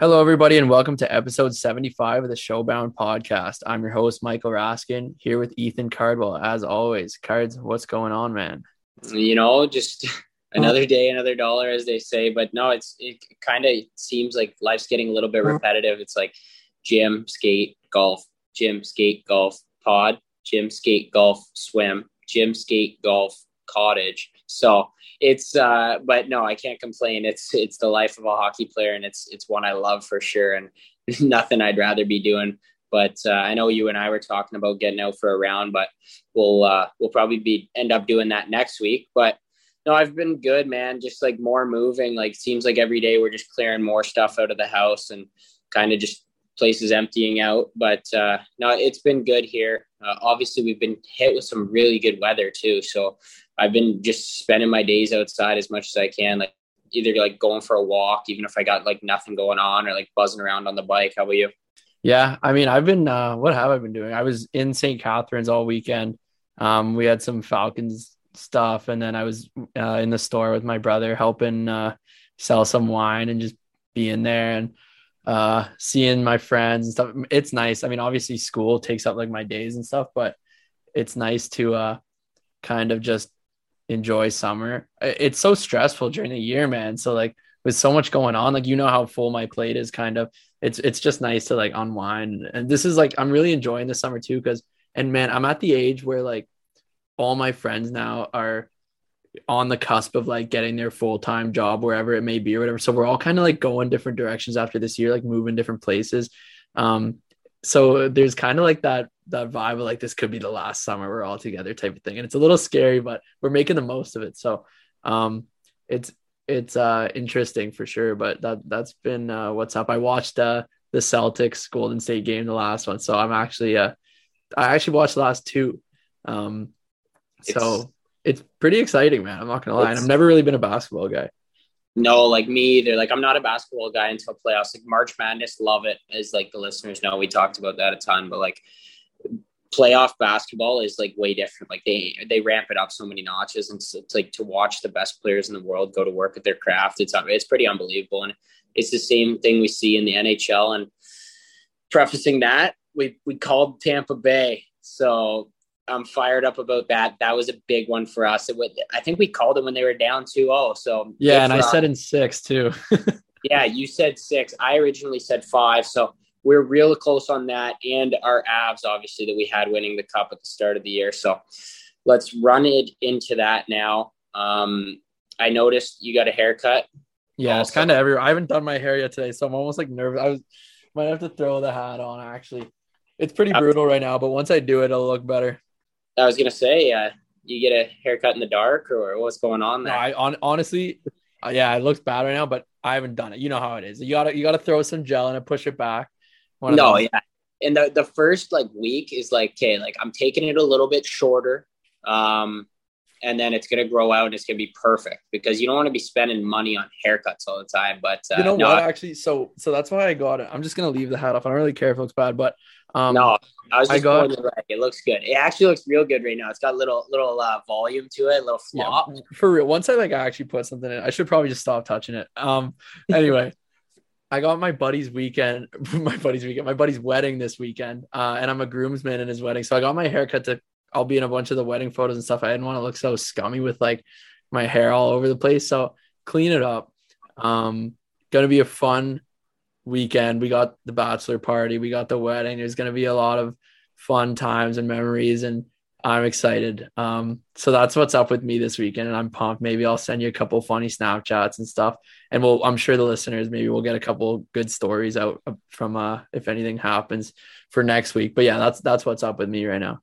Hello, everybody, and welcome to episode 75 of the Showbound podcast. I'm your host, Michael Raskin, here with Ethan Cardwell. As always, Cards, what's going on, man? You know, just another day, another dollar, as they say. But no, it's it kind of seems like life's getting a little bit repetitive. It's like gym, skate, golf, gym, skate, golf, pod, gym, skate, golf, swim, gym, skate, golf, cottage. So it's uh but no, I can't complain. It's it's the life of a hockey player and it's it's one I love for sure and nothing I'd rather be doing. But uh, I know you and I were talking about getting out for a round, but we'll uh, we'll probably be end up doing that next week. But no, I've been good, man. Just like more moving. Like seems like every day we're just clearing more stuff out of the house and kind of just places emptying out. But uh, no, it's been good here. Uh, obviously, we've been hit with some really good weather too. So I've been just spending my days outside as much as I can. Like either like going for a walk, even if I got like nothing going on, or like buzzing around on the bike. How about you? Yeah, I mean, I've been. Uh, what have I been doing? I was in St. Catharines all weekend. Um, we had some Falcons stuff, and then I was uh, in the store with my brother helping uh, sell some wine and just being there and uh, seeing my friends and stuff. It's nice. I mean, obviously, school takes up like my days and stuff, but it's nice to uh, kind of just enjoy summer. It's so stressful during the year, man. So like with so much going on, like you know how full my plate is kind of. It's it's just nice to like unwind. And this is like I'm really enjoying the summer too cuz and man, I'm at the age where like all my friends now are on the cusp of like getting their full-time job wherever it may be or whatever. So we're all kind of like going different directions after this year like moving different places. Um so there's kind of like that that vibe of like this could be the last summer we're all together type of thing. And it's a little scary but we're making the most of it. So um it's it's uh interesting for sure but that that's been uh what's up. I watched uh the celtics golden state game the last one. So i'm actually uh i actually watched the last two. Um so pretty exciting, man. I'm not gonna lie. And I've never really been a basketball guy. No, like me either. Like I'm not a basketball guy until playoffs. Like March Madness, love it. As like the listeners know, we talked about that a ton. But like playoff basketball is like way different. Like they they ramp it up so many notches, and it's, it's like to watch the best players in the world go to work at their craft. It's uh, it's pretty unbelievable, and it's the same thing we see in the NHL. And prefacing that, we we called Tampa Bay, so I'm fired up about that. That was a big one for us. It would, I think we called them when they were down 2-0. So yeah, and I said in six too. yeah, you said six. I originally said five. So we're real close on that, and our Avs obviously that we had winning the cup at the start of the year. So let's run it into that now. Um, I noticed you got a haircut. Yeah, also. it's kind of everywhere. I haven't done my hair yet today, so I'm almost like nervous. I was might have to throw the hat on actually. It's pretty brutal right now, but once I do it, it'll look better. I was gonna say, uh, you get a haircut in the dark, or what's going on there? No, I on, honestly, uh, yeah, it looks bad right now, but I haven't done it. You know how it is. You gotta you gotta throw some gel in it, push it back. no, yeah. And the the first like week is like, okay, like I'm taking it a little bit shorter. Um, and then it's going to grow out and it's going to be perfect because you don't want to be spending money on haircuts all the time. But uh, you know no, what? Actually, so so that's why I got it. I'm just going to leave the hat off. I don't really care if it looks bad, but um, no, I was just I got, right. It looks good. It actually looks real good right now. It's got a little little uh, volume to it, little flop. Yeah, for real. Once I like actually put something in, I should probably just stop touching it. Um. Anyway. I got my buddy's weekend, my buddy's weekend, my buddy's wedding this weekend, uh, and I'm a groomsman in his wedding. So I got my haircut to I'll be in a bunch of the wedding photos and stuff. I didn't want to look so scummy with like my hair all over the place. So clean it up. Um, gonna be a fun weekend. We got the bachelor party, we got the wedding. There's gonna be a lot of fun times and memories, and I'm excited. Um, so that's what's up with me this weekend, and I'm pumped. Maybe I'll send you a couple funny Snapchats and stuff, and we'll. I'm sure the listeners maybe we'll get a couple good stories out from uh if anything happens for next week. But yeah, that's that's what's up with me right now.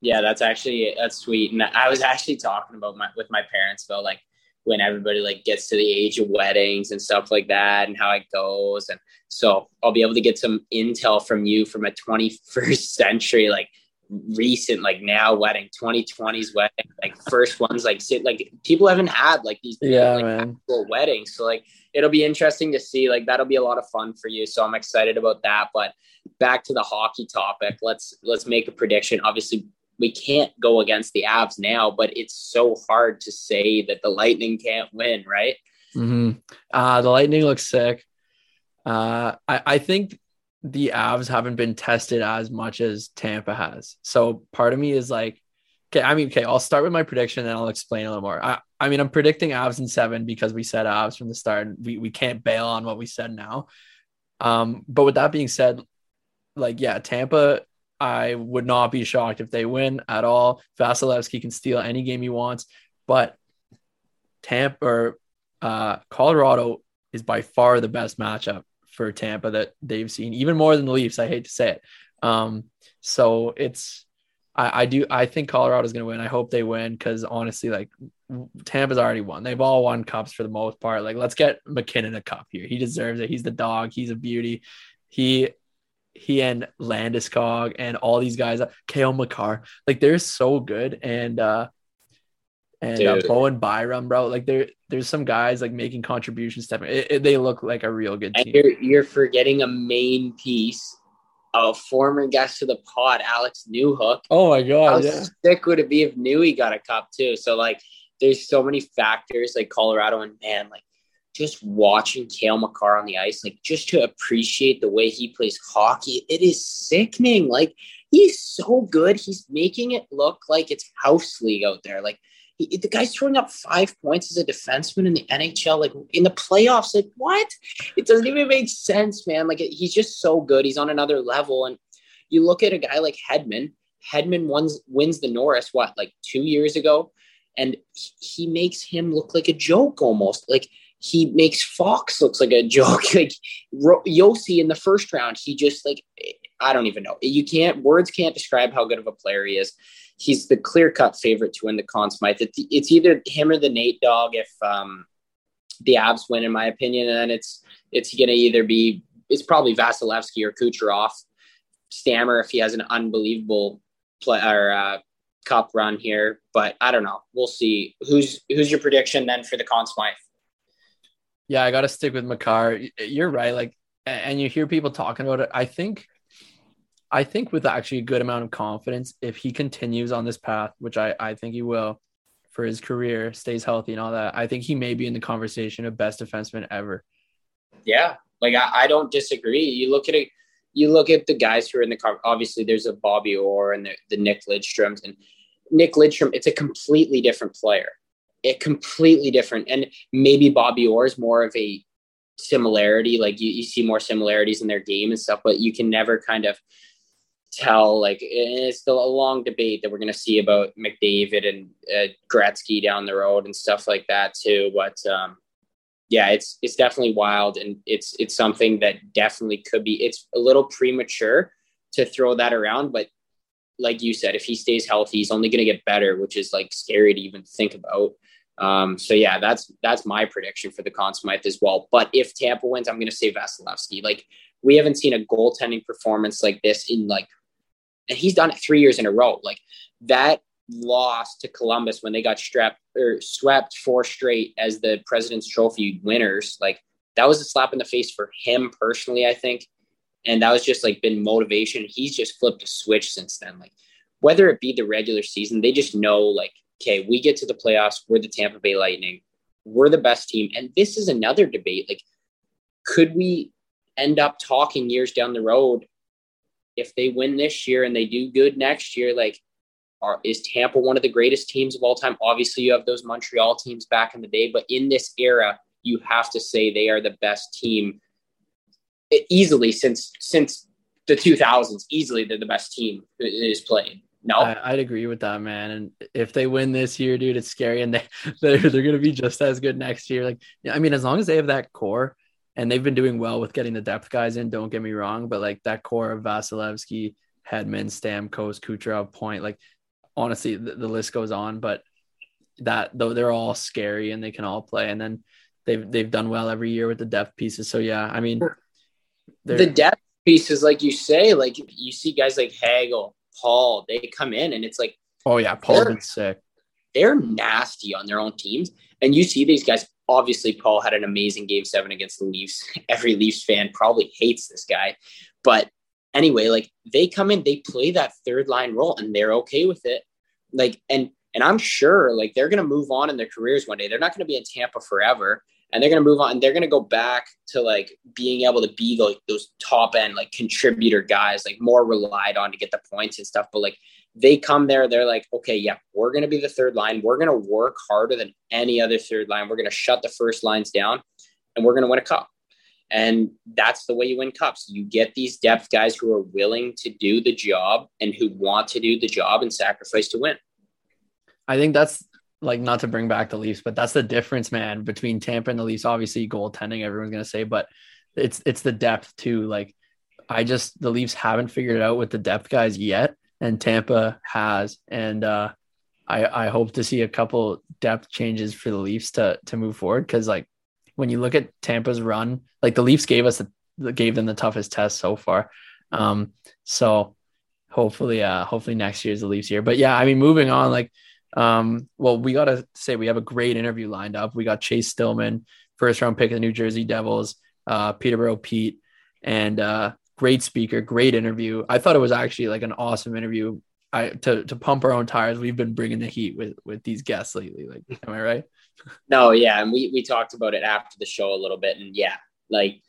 Yeah, that's actually that's sweet. And I was actually talking about my with my parents about like when everybody like gets to the age of weddings and stuff like that and how it goes. And so I'll be able to get some intel from you from a 21st century, like recent, like now wedding, 2020s wedding, like first ones, like sit, like people haven't had like these yeah, like, man. weddings. So like it'll be interesting to see. Like that'll be a lot of fun for you. So I'm excited about that. But back to the hockey topic, let's let's make a prediction. Obviously, we can't go against the Avs now, but it's so hard to say that the Lightning can't win, right? Mm-hmm. Uh, the Lightning looks sick. Uh, I, I think the Avs haven't been tested as much as Tampa has. So part of me is like, okay, I mean, okay, I'll start with my prediction and I'll explain a little more. I, I mean, I'm predicting Avs in seven because we said Avs from the start. And we, we can't bail on what we said now. Um, but with that being said, like, yeah, Tampa, I would not be shocked if they win at all. Vasilevskiy can steal any game he wants, but Tampa or uh, Colorado is by far the best matchup for Tampa that they've seen, even more than the Leafs. I hate to say it. Um, so it's I, I do I think Colorado's gonna win. I hope they win because honestly, like Tampa's already won. They've all won cups for the most part. Like let's get MacKinnon a cup here. He deserves it. He's the dog. He's a beauty. He he and Landeskog and all these guys, Cale Makar, like they're so good. And uh and uh, Bowen Byram, bro. Like there, there's some guys like making contributions. To it, they look like a real good team. And you're you're forgetting a main piece, a former guest of the pod, Alex Newhook. Oh my god! How yeah. sick would it be if Newey got a cup too? So like, there's so many factors like Colorado and man, like just watching Cale Makar on the ice, like just to appreciate the way he plays hockey, it is sickening. Like he's so good. He's making it look like it's house league out there. Like he, the guy's throwing up five points as a defenseman in the NHL, like in the playoffs. Like what? It doesn't even make sense, man. Like he's just so good. He's on another level. And you look at a guy like Hedman. Hedman wins wins the Norris what like two years ago, and he makes him look like a joke almost. Like he makes Fox looks like a joke. Like Josi in the first round, he just like I don't even know. You can't words can't describe how good of a player he is he's the clear cut favorite to win the Conn Smythe. It's either him or the Nate Dog if um, the Avs win, in my opinion. And then it's it's going to either be it's probably Vasilevskiy or Kucherov. Stammer if he has an unbelievable play or uh, cup run here, but I don't know. We'll see. Who's who's your prediction then for the Conn Smythe? Yeah, I got to stick with Makar. You're right. Like, and you hear people talking about it. I think I think with actually a good amount of confidence, if he continues on this path, which I, I think he will for his career, stays healthy and all that, I think he may be in the conversation of best defenseman ever. Yeah. Like I, I don't disagree. You look at it, you look at the guys who are in the car. Obviously, there's a Bobby Orr and the, the Nick Lidstroms and Nick Lidstrom. It's a completely different player. It completely different. And maybe Bobby Orr is more of a similarity. Like you, you see more similarities in their game and stuff, but you can never kind of tell like it's still a long debate that we're going to see about McDavid and uh, Gretzky down the road and stuff like that too. But um, yeah, it's it's definitely wild and it's it's something that definitely could be. It's a little premature to throw that around, but like you said, if he stays healthy, he's only going to get better, which is like scary to even think about. Um, so yeah, that's that's my prediction for the Conn Smythe as well. But if Tampa wins, I'm going to say Vasilevskiy. Like we haven't seen a goaltending performance like this in like and he's done it three years in a row. Like that loss to Columbus when they got strapped or swept four straight as the President's Trophy winners, like that was a slap in the face for him personally, I think. And that was just like been motivation. He's just flipped a switch since then. Like whether it be the regular season, they just know like, okay, we get to the playoffs, we're the Tampa Bay Lightning, we're the best team. And this is another debate. Like, could we end up talking years down the road if they win this year and they do good next year, like, are, is Tampa one of the greatest teams of all time? Obviously, you have those Montreal teams back in the day, but in this era, you have to say they are the best team easily since since the 2000s. Easily, they're the best team is playing. No, I, would agree with that, man. And if they win this year, dude, it's scary, and they they're, they're going to be just as good next year. Like, I mean, as long as they have that core, and they've been doing well with getting the depth guys in. Don't get me wrong, but like that core of Vasilevskiy, Hedman, Stamkos, Kucherov, Point, like honestly, the, the, list goes on. But that though they're all scary and they can all play, and then they've they've done well every year with the depth pieces. So yeah, I mean, the depth pieces, like you say, like you see guys like Hagel, Paul, they come in and it's like, oh yeah, Paul's been sick. They're nasty on their own teams, and you see these guys obviously Paul had an amazing game seven against the Leafs. Every Leafs fan probably hates this guy. But anyway, like they come in, they play that third line role and they're okay with it. Like, and and I'm sure like they're gonna move on in their careers one day. They're not gonna be in Tampa forever. And they're going to move on. They're going to go back to like being able to be like those top end like contributor guys, like more relied on to get the points and stuff. But like they come there, they're like, okay, yeah, we're going to be the third line. We're going to work harder than any other third line. We're going to shut the first lines down, and we're going to win a cup. And that's the way you win cups. You get these depth guys who are willing to do the job and who want to do the job and sacrifice to win. I think that's like not to bring back the Leafs, but that's the difference, man, between Tampa and the Leafs. Obviously, goaltending, everyone's gonna say, but it's it's the depth too. Like I just the Leafs haven't figured it out with the depth guys yet, and Tampa has. And uh I I hope to see a couple depth changes for the Leafs to to move forward because like when you look at Tampa's run, like the Leafs gave us the, gave them the toughest test so far. Um, so hopefully, uh, hopefully next year's the Leafs year. But yeah, I mean, moving on, like um, well, we got to say we have a great interview lined up. We got Chase Stillman, first round pick of the New Jersey Devils, uh, Peterborough Pete, and uh, great speaker, great interview. I thought it was actually like an awesome interview. I to to pump our own tires. We've been bringing the heat with with these guests lately. Like, am I right? No, yeah, and we we talked about it after the show a little bit, and yeah, like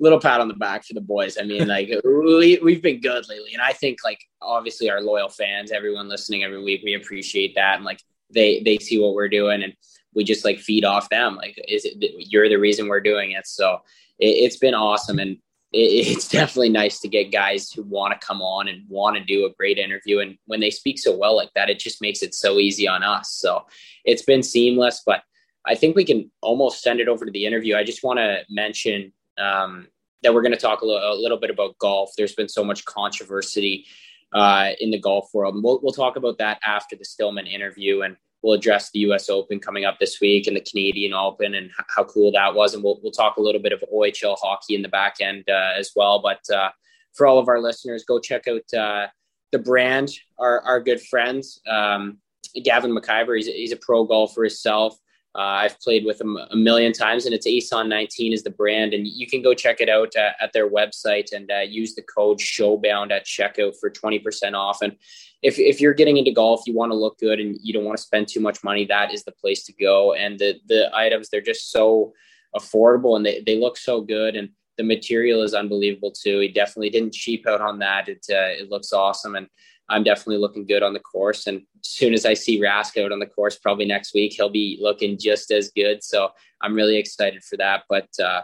little pat on the back for the boys. I mean, like we, we've been good lately. And I think like obviously our loyal fans, everyone listening every week, we appreciate that. And like they, they see what we're doing and we just like feed off them. Like, is it, you're the reason we're doing it. So it, has been awesome. And it, it's definitely nice to get guys who want to come on and want to do a great interview. And when they speak so well like that, it just makes it so easy on us. So it's been seamless, but I think we can almost send it over to the interview. I just want to mention um, that we're going to talk a little, a little, bit about golf. There's been so much controversy uh, in the golf world. And we'll, we'll talk about that after the Stillman interview. And we'll address the U.S. Open coming up this week and the Canadian Open and h- how cool that was. And we'll, we'll talk a little bit of OHL hockey in the back end uh, as well. But uh, for all of our listeners, go check out uh, the brand, our, our good friends. Um, Gavin McIver, he's he's a pro golfer himself. Uh, I've played with them a million times, and it's ASON 19 is the brand, and you can go check it out uh, at their website and uh, use the code Showbound at checkout for 20% off. And if if you're getting into golf, you want to look good and you don't want to spend too much money, that is the place to go. And the the items they're just so affordable and they, they look so good and the material is unbelievable too. He definitely didn't cheap out on that. It uh, it looks awesome and I'm definitely looking good on the course. And as soon as I see Rask out on the course, probably next week, he'll be looking just as good. So I'm really excited for that. But uh,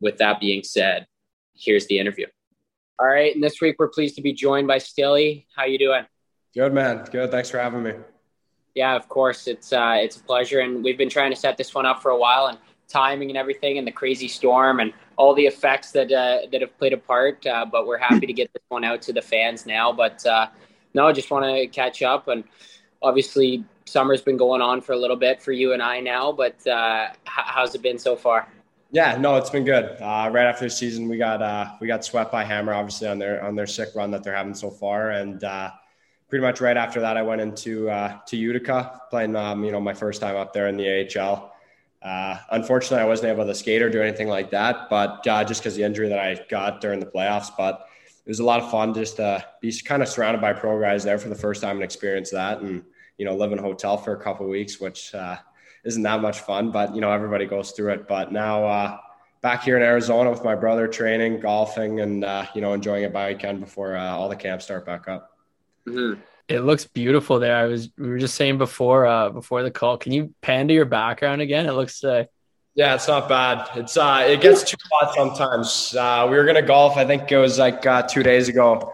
with that being said, here's the interview. All right, and this week we're pleased to be joined by Stilly. How you doing? Good, man. Good. Thanks for having me. Yeah, of course. It's uh, it's a pleasure, and we've been trying to set this one up for a while, and timing and everything, and the crazy storm, and all the effects that uh, that have played a part. Uh, but we're happy to get this one out to the fans now. But uh, no, I just want to catch up. And obviously, summer's been going on for a little bit for you and I now, but uh, how's it been so far? Yeah, no, it's been good. Uh, right after the season, we got uh, we got swept by Hammer, obviously on their on their sick run that they're having so far, and uh, pretty much right after that, I went into uh, to Utica playing, um, you know, my first time up there in the AHL. Uh, unfortunately, I wasn't able to skate or do anything like that, but uh, just because the injury that I got during the playoffs. But it was a lot of fun just to be kind of surrounded by pro guys there for the first time and experience that and you know live in a hotel for a couple weeks which uh, isn't that much fun but you know everybody goes through it. But now uh, back here in arizona with my brother training golfing and uh, you know enjoying it by weekend before uh, all the camps start back up. Mm-hmm. it looks beautiful there. I was we were just saying before uh, before the call can you pan to your background again? It looks uh, yeah, it's not bad. It's uh, it gets too hot sometimes. Uh, we were gonna golf. I think it was like uh, two days ago.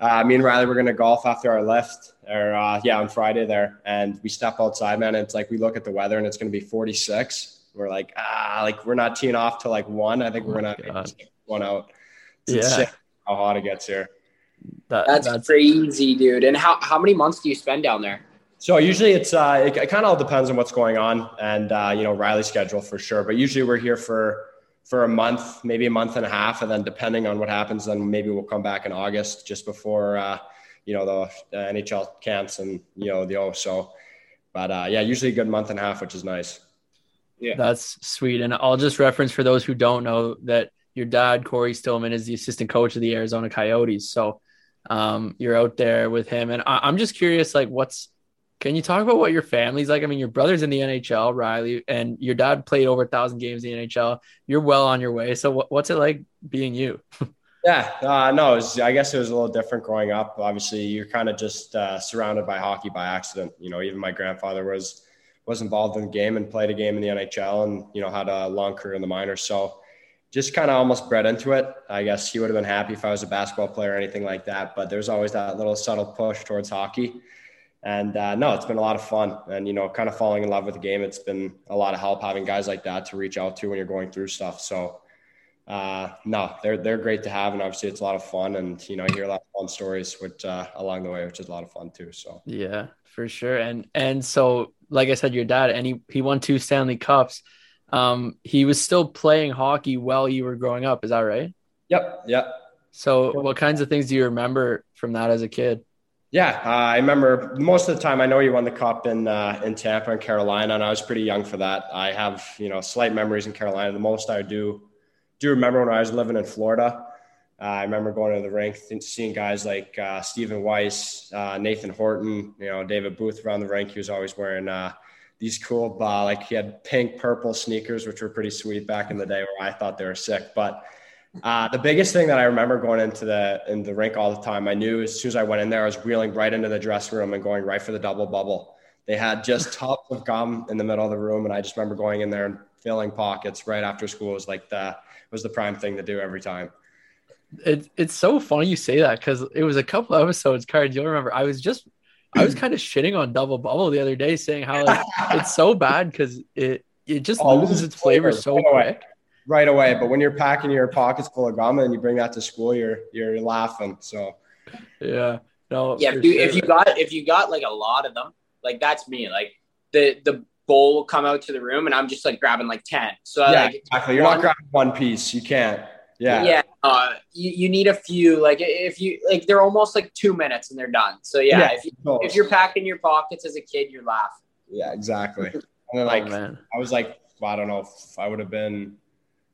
Uh, me and Riley were gonna golf after our lift, or uh, yeah, on Friday there, and we step outside, man. And it's like we look at the weather, and it's gonna be 46. We're like, ah, like we're not teeing off till like one. I think we're gonna oh one out. It's yeah, how hot it gets here. That, that's, that's crazy, dude. And how how many months do you spend down there? So usually it's uh, it, it kind of all depends on what's going on and uh, you know Riley's schedule for sure. But usually we're here for for a month, maybe a month and a half, and then depending on what happens, then maybe we'll come back in August just before uh, you know the uh, NHL camps and you know the O. So, but uh, yeah, usually a good month and a half, which is nice. Yeah, that's sweet. And I'll just reference for those who don't know that your dad Cory Stillman is the assistant coach of the Arizona Coyotes. So um, you're out there with him, and I- I'm just curious, like what's Can you talk about what your family's like? I mean, your brother's in the NHL, Riley, and your dad played over a thousand games in the NHL. You're well on your way. So, what, what's it like being you? yeah, uh, no, was, I guess it was a little different growing up. Obviously, you're kind of just uh, surrounded by hockey by accident. You know, even my grandfather was was involved in the game and played a game in the NHL, and you know had a long career in the minors. So, just kind of almost bred into it. I guess he would have been happy if I was a basketball player or anything like that. But there's always that little subtle push towards hockey. And uh, no, it's been a lot of fun. And, you know, kind of falling in love with the game. It's been a lot of help having guys like that to reach out to when you're going through stuff. So, uh, no, they're, they're great to have. And obviously, it's a lot of fun. And, you know, I hear a lot of fun stories which, uh, along the way, which is a lot of fun too. So, yeah, for sure. And, and so, like I said, your dad, and he, he won two Stanley Cups. Um, he was still playing hockey while you were growing up. Is that right? Yep. Yep. So, what kinds of things do you remember from that as a kid? Yeah, uh, I remember most of the time. I know you won the cup in uh, in Tampa and Carolina, and I was pretty young for that. I have you know slight memories in Carolina. The most I do do remember when I was living in Florida. Uh, I remember going to the rink, seeing guys like uh, Stephen Weiss, uh, Nathan Horton, you know David Booth around the rink. He was always wearing uh, these cool, like he had pink, purple sneakers, which were pretty sweet back in the day, where I thought they were sick, but uh, the biggest thing that I remember going into the in the rink all the time, I knew as soon as I went in there, I was wheeling right into the dressing room and going right for the double bubble. They had just tubs of gum in the middle of the room, and I just remember going in there and filling pockets right after school. It was like the was the prime thing to do every time. It, it's so funny you say that because it was a couple episodes, Card. You'll remember I was just I was kind of shitting on double bubble the other day, saying how like, it's so bad because it it just oh, loses its flavor so quick right away. But when you're packing your pockets full of gum and you bring that to school, you're you're laughing. So yeah, no, yeah. If you, sure. if you got if you got like a lot of them, like that's me. Like the the bowl will come out to the room, and I'm just like grabbing like ten. So yeah, like, exactly. You're one, not grabbing one piece. You can't. Yeah. Yeah. Uh, you, you need a few. Like if you like, they're almost like two minutes and they're done. So yeah, yeah if you if you're packing your pockets as a kid, you're laughing. Yeah, exactly. And then like oh, I was like, well, I don't know if I would have been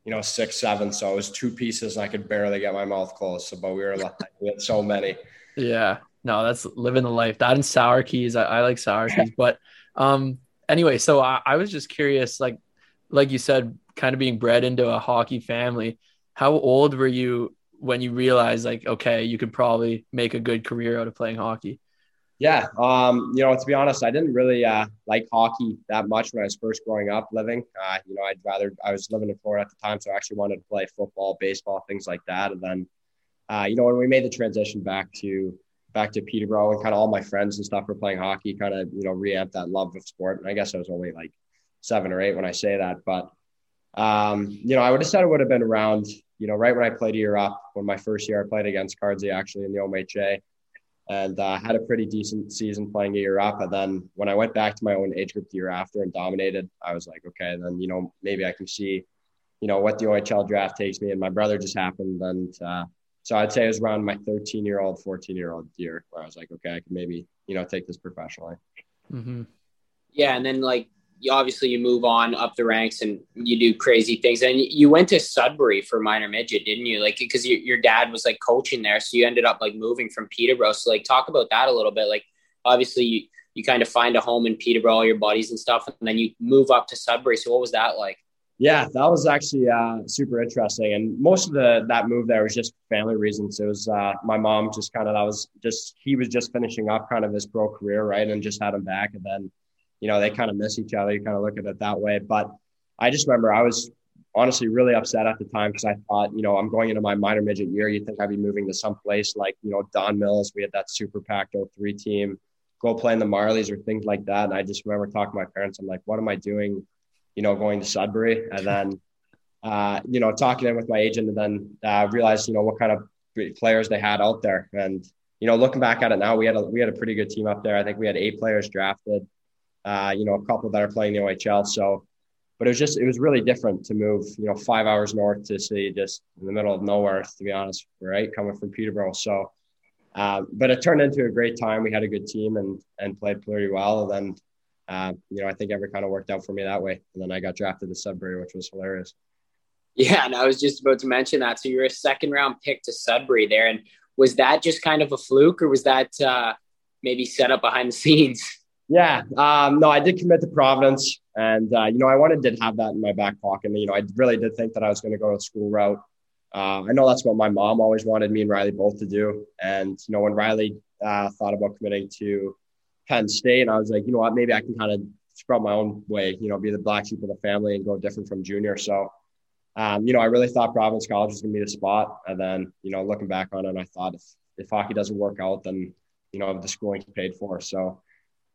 you know, six, seven. So it was two pieces and I could barely get my mouth closed. So, but we were like, we had so many. Yeah. No, that's living the life. That and sour keys. I, I like sour keys. But um, anyway, so I, I was just curious, like, like you said, kind of being bred into a hockey family. How old were you when you realized, like, okay, you could probably make a good career out of playing hockey? Yeah, um, you know, to be honest, I didn't really uh, like hockey that much when I was first growing up living. Uh, you know, I'd rather I was living in Florida at the time, so I actually wanted to play football, baseball, things like that. And then, uh, you know, when we made the transition back to back to Peterborough, and kind of all my friends and stuff were playing hockey, kind of you know reamped that love of sport. And I guess I was only like seven or eight when I say that, but um, you know, I would have said it would have been around, you know, right when I played a year up, when my first year I played against Cardsey actually in the OMHA and uh, had a pretty decent season playing a year up. And then when I went back to my own age group the year after and dominated, I was like, okay, then you know maybe I can see, you know, what the OHL draft takes me. And my brother just happened, and uh, so I'd say it was around my 13 year old, 14 year old year where I was like, okay, I can maybe you know take this professionally. Mm-hmm. Yeah, and then like obviously you move on up the ranks and you do crazy things. And you went to Sudbury for minor midget, didn't you? Like because you, your dad was like coaching there, so you ended up like moving from Peterborough. So like talk about that a little bit. Like obviously you you kind of find a home in Peterborough, all your buddies and stuff, and then you move up to Sudbury. So what was that like? Yeah, that was actually uh, super interesting, and most of the that move there was just family reasons. It was uh, my mom just kind of that was just he was just finishing up kind of his pro career, right, and just had him back, and then you know, they kind of miss each other. You kind of look at it that way. But I just remember I was honestly really upset at the time because I thought, you know, I'm going into my minor midget year. You'd think I'd be moving to some place like, you know, Don Mills. We had that super packed 03 team, go play in the Marlies or things like that. And I just remember talking to my parents. I'm like, what am I doing, you know, going to Sudbury? And then, uh, you know, talking in with my agent and then uh, realized, you know, what kind of players they had out there. And, you know, looking back at it now, we had a, we had a pretty good team up there. I think we had eight players drafted uh, you know, a couple that are playing the OHL. So, but it was just, it was really different to move, you know, five hours north to see just in the middle of nowhere, to be honest, right? Coming from Peterborough. So, uh, but it turned into a great time. We had a good team and, and played pretty well. And then, uh, you know, I think every kind of worked out for me that way. And then I got drafted to Sudbury, which was hilarious. Yeah, and I was just about to mention that. So you were a second round pick to Sudbury there, and was that just kind of a fluke, or was that uh, maybe set up behind the scenes? Yeah, um, no, I did commit to Providence, and uh, you know, I wanted to have that in my back pocket. And, you know, I really did think that I was going to go to school route. Uh, I know that's what my mom always wanted me and Riley both to do. And you know, when Riley uh, thought about committing to Penn State, and I was like, you know what, maybe I can kind of spread my own way. You know, be the black sheep of the family and go different from junior. So, um, you know, I really thought Providence College was going to be the spot. And then, you know, looking back on it, I thought if if hockey doesn't work out, then you know the schooling's paid for. So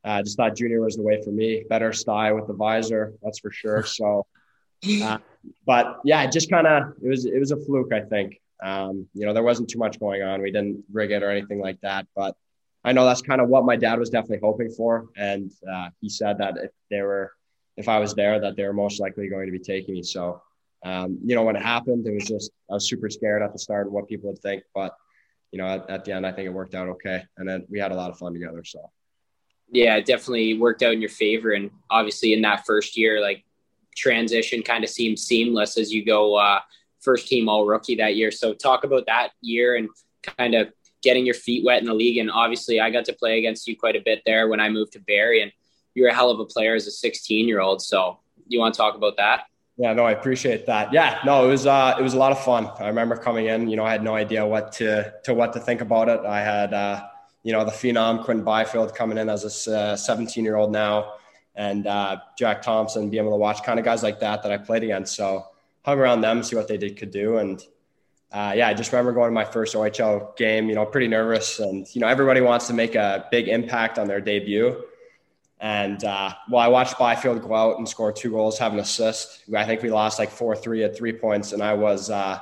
uh, just thought junior was the way for me. Better style with the visor, that's for sure. So, uh, but yeah, just kind of it was it was a fluke, I think. Um, you know, there wasn't too much going on. We didn't rig it or anything like that. But I know that's kind of what my dad was definitely hoping for, and uh, he said that if they were, if I was there, that they were most likely going to be taking me. So, um, you know, when it happened, it was just I was super scared at the start of what people would think, but you know, at, at the end, I think it worked out okay, and then we had a lot of fun together. So yeah, it definitely worked out in your favor. And obviously, in that first year, like transition kind of seemed seamless as you go uh, first team all rookie that year. So, talk about that year and kind of getting your feet wet in the league. And obviously, I got to play against you quite a bit there when I moved to Barrie, and you're a hell of a player as a 16 year old. So, you want to talk about that? Yeah, no, I appreciate that. Yeah, no, it was uh, it was a lot of fun. I remember coming in. You know, I had no idea what to to what to think about it. I had. Uh, you know, the phenom Quinn Byfield coming in as a 17 year old now, and uh, Jack Thomson, being able to watch kind of guys like that that I played against. So hung around them, see what they did could do, and uh, yeah, I just remember going to my first OHL game. You know, pretty nervous, and you know, everybody wants to make a big impact on their debut. And uh, well, I watched Byfield go out and score two goals, have an assist. I think we lost like four three at three points, and I was uh,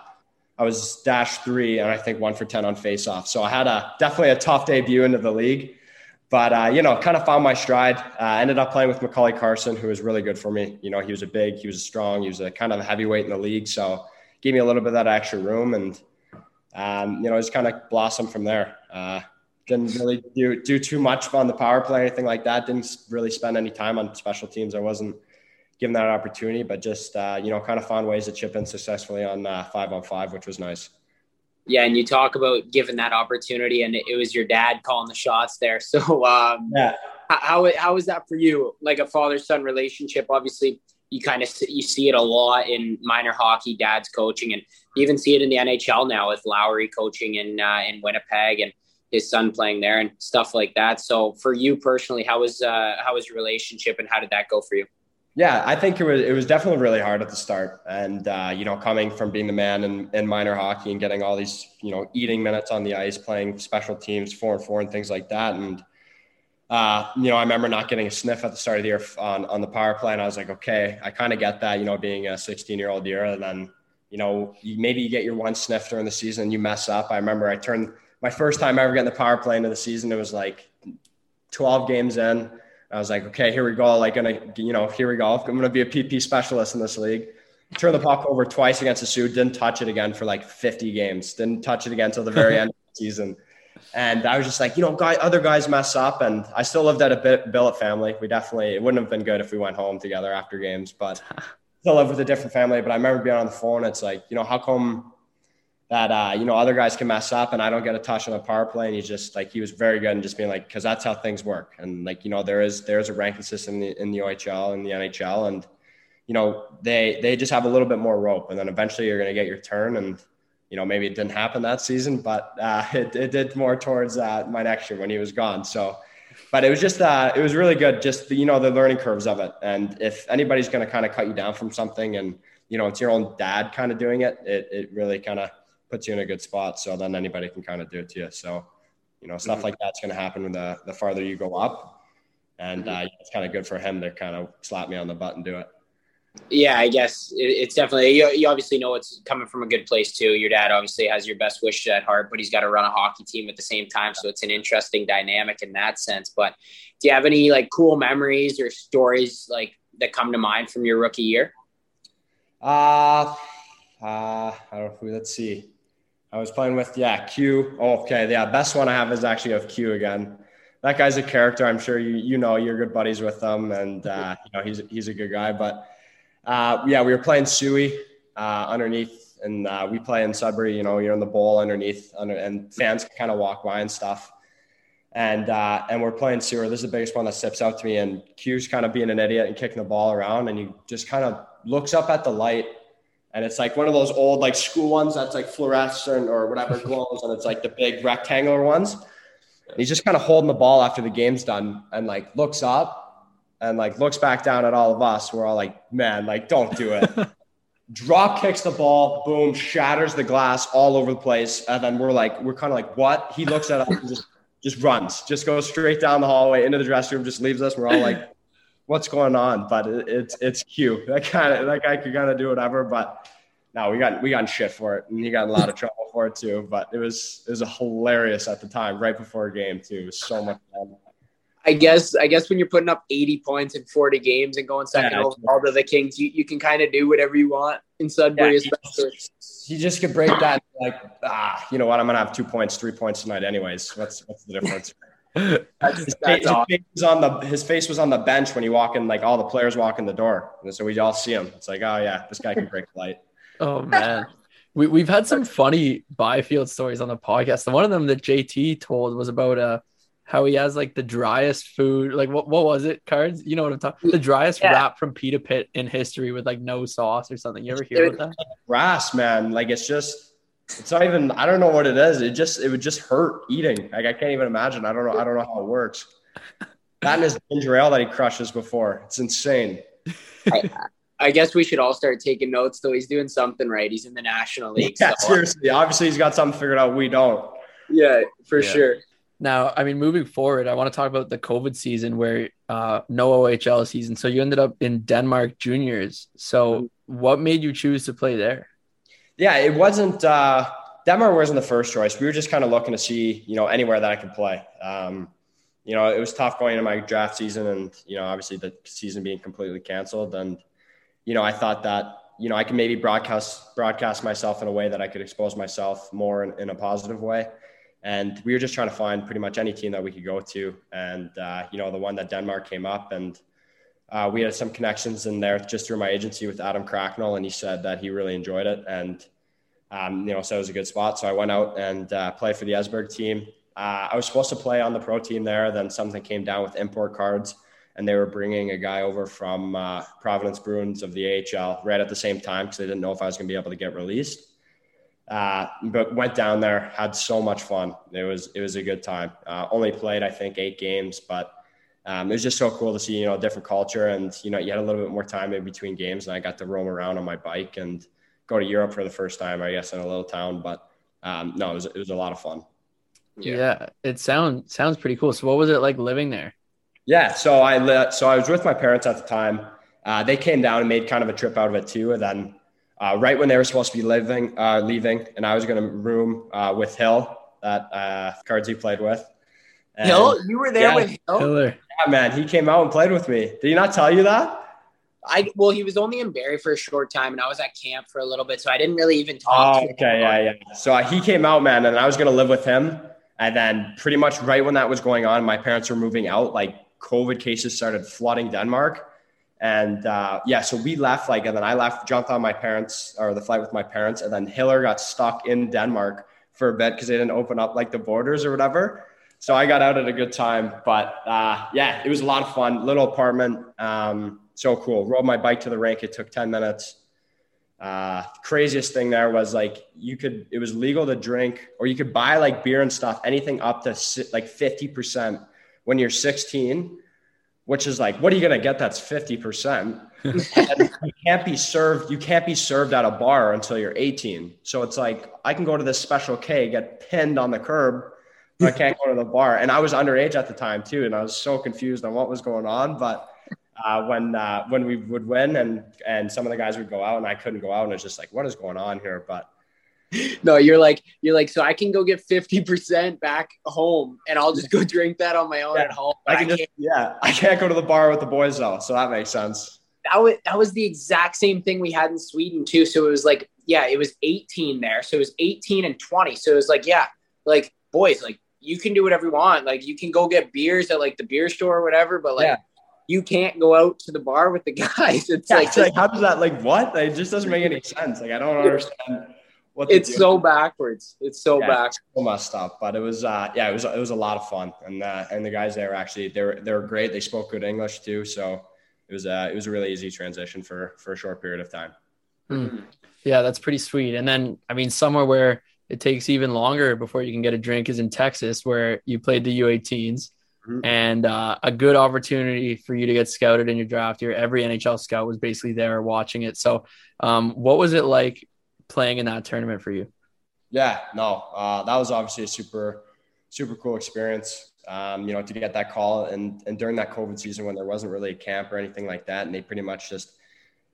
I was dash three and I think one for 10 on faceoff. So I had a definitely a tough debut into the league, but uh, you know, kind of found my stride. Uh, ended up playing with Macauley Carson, who was really good for me. You know, he was a big, he was a strong, he was a kind of a heavyweight in the league. So gave me a little bit of that extra room and, um, you know, just kind of blossomed from there. Uh, didn't really do, do too much on the power play, or anything like that. Didn't really spend any time on special teams. I wasn't given that opportunity, but just uh, you know, kind of found ways to chip in successfully on uh, five on five, which was nice. Yeah, and you talk about given that opportunity, and it was your dad calling the shots there. So, um, yeah, how how was that for you? Like a father son relationship, obviously. You kind of you see it a lot in minor hockey, dad's coaching, and you even see it in the NHL now with Lowry coaching in uh, in Winnipeg and his son playing there and stuff like that. So, for you personally, how was uh, how was your relationship, and how did that go for you? Yeah, I think it was it was definitely really hard at the start, and uh, you know, coming from being the man in, in minor hockey and getting all these you know eating minutes on the ice, playing special teams, four and four, and things like that, and uh, you know, I remember not getting a sniff at the start of the year on on the power play, and I was like, okay, I kind of get that, you know, being a 16 year old year, and then you know, maybe you get your one sniff during the season, and you mess up. I remember I turned my first time ever getting the power play into the season. It was like 12 games in I was like, okay, here we go. Like, gonna, you know, here we go. I'm gonna be a PP specialist in this league. Turn the puck over twice against the Soo. Didn't touch it again for like 50 games. Didn't touch it again until the very end of the season. And I was just like, you know, guy, other guys mess up, and I still lived at a bit, billet family. We definitely it wouldn't have been good if we went home together after games, but still live with a different family. But I remember being on the phone. It's like, you know, how come that uh, you know other guys can mess up and I don't get a touch on the power play. And he's just like he was very good and just being like because that's how things work. And like you know there is there's a ranking system in the, in the OHL and the NHL and you know they they just have a little bit more rope and then eventually you're going to get your turn and you know maybe it didn't happen that season but uh, it, it did more towards uh, my next year when he was gone. So. But it was just, uh, it was really good. Just the, you know, the learning curves of it. And if anybody's going to kind of cut you down from something and, you know, it's your own dad kind of doing it, it, it really kind of puts you in a good spot. So then anybody can kind of do it to you. So, you know, stuff mm-hmm. like that's going to happen when the, the farther you go up. And mm-hmm. uh, it's kind of good for him to kind of slap me on the butt and do it. Yeah, I guess it's definitely, you, you obviously know it's coming from a good place too. Your dad obviously has your best wishes at heart, but he's got to run a hockey team at the same time. So it's an interesting dynamic in that sense. But do you have any like cool memories or stories like that come to mind from your rookie year? Uh, uh, I don't know. Let's see. I was playing with yeah Q. Oh, okay, yeah. Best one I have is actually of Q again. That guy's a character. I'm sure you you know you're good buddies with him, and uh, you know he's he's a good guy. But uh, yeah, we were playing Suey uh, underneath, and uh, we play in Sudbury. You know, you're in the bowl underneath, under, and fans can kind of walk by and stuff. and uh, and we're playing sewer. This is the biggest one that steps out to me, and Q's kind of being an idiot and kicking the ball around, and he just kind of looks up at the light, and it's like one of those old like school ones that's like fluorescent or whatever glows, and it's like the big rectangular ones. And he's just kind of holding the ball after the game's done, and like looks up, and like looks back down at all of us. We're all like, man, like don't do it. Drop kicks the ball, boom, shatters the glass all over the place, and then we're like, we're kind of like, what? He looks at us and just just runs, just goes straight down the hallway into the dressing room, just leaves us. We're all like, "What's going on?" But it, it's it's cute. That kind of that guy could kind of do whatever, but no, we got we got shit for it, and he got a lot of trouble for it too. But it was it was hilarious at the time, right before a game too. It was so much fun. I guess I guess when you're putting up 80 points in 40 games and going second yeah, overall to the Kings, you, you can kind of do whatever you want in Sudbury, yeah, especially. You just could break that like ah, you know what? I'm gonna have two points, three points tonight, anyways. What's what's the difference? His, face, his, face, was on the his face was on the bench when he walk in, like all the players walk in the door, and so we all see him. It's like, oh yeah, this guy can break light. Oh man. We, we've had some funny Byfield stories on the podcast. And one of them that JT told was about uh, how he has like the driest food. Like what, what was it? Cards? You know what I'm talking? The driest yeah. wrap from Pita Pit in history with like no sauce or something. You ever hear about that? Grass, man. Like it's just it's not even I don't know what it is. It just it would just hurt eating. Like I can't even imagine. I don't know. I don't know how it works. That and his ginger ale that he crushes before. It's insane. I, I guess we should all start taking notes though. He's doing something right. He's in the National League. Yeah, so. seriously. Obviously he's got something figured out. We don't. Yeah, for yeah. sure. Now, I mean, moving forward, I want to talk about the COVID season where uh, no OHL season. So you ended up in Denmark juniors. So what made you choose to play there? Yeah, it wasn't uh, Denmark wasn't the first choice. We were just kind of looking to see, you know, anywhere that I could play. Um, you know, it was tough going into my draft season, and you know, obviously the season being completely canceled. And you know, I thought that you know I could maybe broadcast broadcast myself in a way that I could expose myself more in, in a positive way. And we were just trying to find pretty much any team that we could go to. And, uh, you know, the one that Denmark came up and uh, we had some connections in there just through my agency with Adam Cracknell. And he said that he really enjoyed it. And, um, you know, so it was a good spot. So I went out and uh, played for the Esbjerg team. Uh, I was supposed to play on the pro team there. Then something came down with import cards and they were bringing a guy over from uh, Providence Bruins of the AHL right at the same time because they didn't know if I was going to be able to get released. Uh, but went down there, had so much fun. It was it was a good time. Uh, only played I think eight games, but um, it was just so cool to see you know a different culture and you know you had a little bit more time in between games, and I got to roam around on my bike and go to Europe for the first time, I guess, in a little town. But um, no, it was it was a lot of fun. Yeah. yeah, it sounds sounds pretty cool. So, what was it like living there? Yeah, so I li- so I was with my parents at the time. Uh, they came down and made kind of a trip out of it too, and then uh, right when they were supposed to be living, uh, leaving, and I was going to room uh, with Hill that uh, he played with. And, Hill, you were there yeah, with Hill. Hiller. Yeah, man, he came out and played with me. Did he not tell you that? I well, he was only in Barrie for a short time, and I was at camp for a little bit, so I didn't really even talk. Oh, okay, yeah, yeah. So uh, he came out, man, and I was to live with him. And then, pretty much right when that was going on, my parents were moving out. Like COVID cases started flooding Denmark. And uh, yeah, so we left like, and then I left, jumped on my parents or the flight with my parents, and then Hiller got stuck in Denmark for a bit because they didn't open up like the borders or whatever. So I got out at a good time, but uh, yeah, it was a lot of fun. Little apartment, um, so cool. Rode my bike to the rink. It took ten minutes. Uh, craziest thing there was like you could it was legal to drink or you could buy like beer and stuff anything up to like 50% when you're 16 which is like, what are you to get? That's 50%. you can't be served. You can't be served at a bar until you're 18. So it's like, I can go to this special K, get pinned on the curb, I can't go to the bar. And I was underage at the time too. And I was so confused on what was going on. But uh, when, uh, when we would win and, and some of the guys would go out and I couldn't go out and it's just like, what is going on here? But no, you're like you're like so I can go get fifty percent back home, and I'll just go drink that on my own yeah, at home. I can I just, yeah, I can't go to the bar with the boys though, so that makes sense. That was that was the exact same thing we had in Sweden too. So it was like yeah, it was eighteen there, so it was eighteen and twenty. So it was like yeah, like boys, like you can do whatever you want. Like you can go get beers at like the beer store or whatever, but like. Yeah you can't go out to the bar with the guys. It's yeah, like, it's like how does that like what? It just doesn't make any sense. Like I don't understand what it's so backwards. It's so yeah, back. So messed up. But it was uh yeah, it was it was a lot of fun. And uh and the guys there actually they were they were great. They spoke good English too. So it was uh it was a really easy transition for for a short period of time. Mm. Yeah, that's pretty sweet. And then I mean somewhere where it takes even longer before you can get a drink is in Texas where you played the U18s. Mm-hmm. And uh, a good opportunity for you to get scouted in your draft year. Every NHL scout was basically there watching it. So, um, what was it like playing in that tournament for you? Yeah, no, uh, that was obviously a super, super cool experience. Um, you know, to get that call and and during that COVID season when there wasn't really a camp or anything like that, and they pretty much just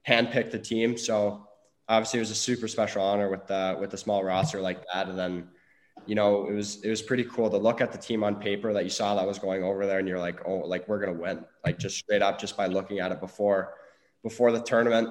handpicked the team. So obviously, it was a super special honor with the with a small roster like that, and then. You know, it was it was pretty cool to look at the team on paper that you saw that was going over there, and you're like, oh, like we're gonna win, like just straight up, just by looking at it before before the tournament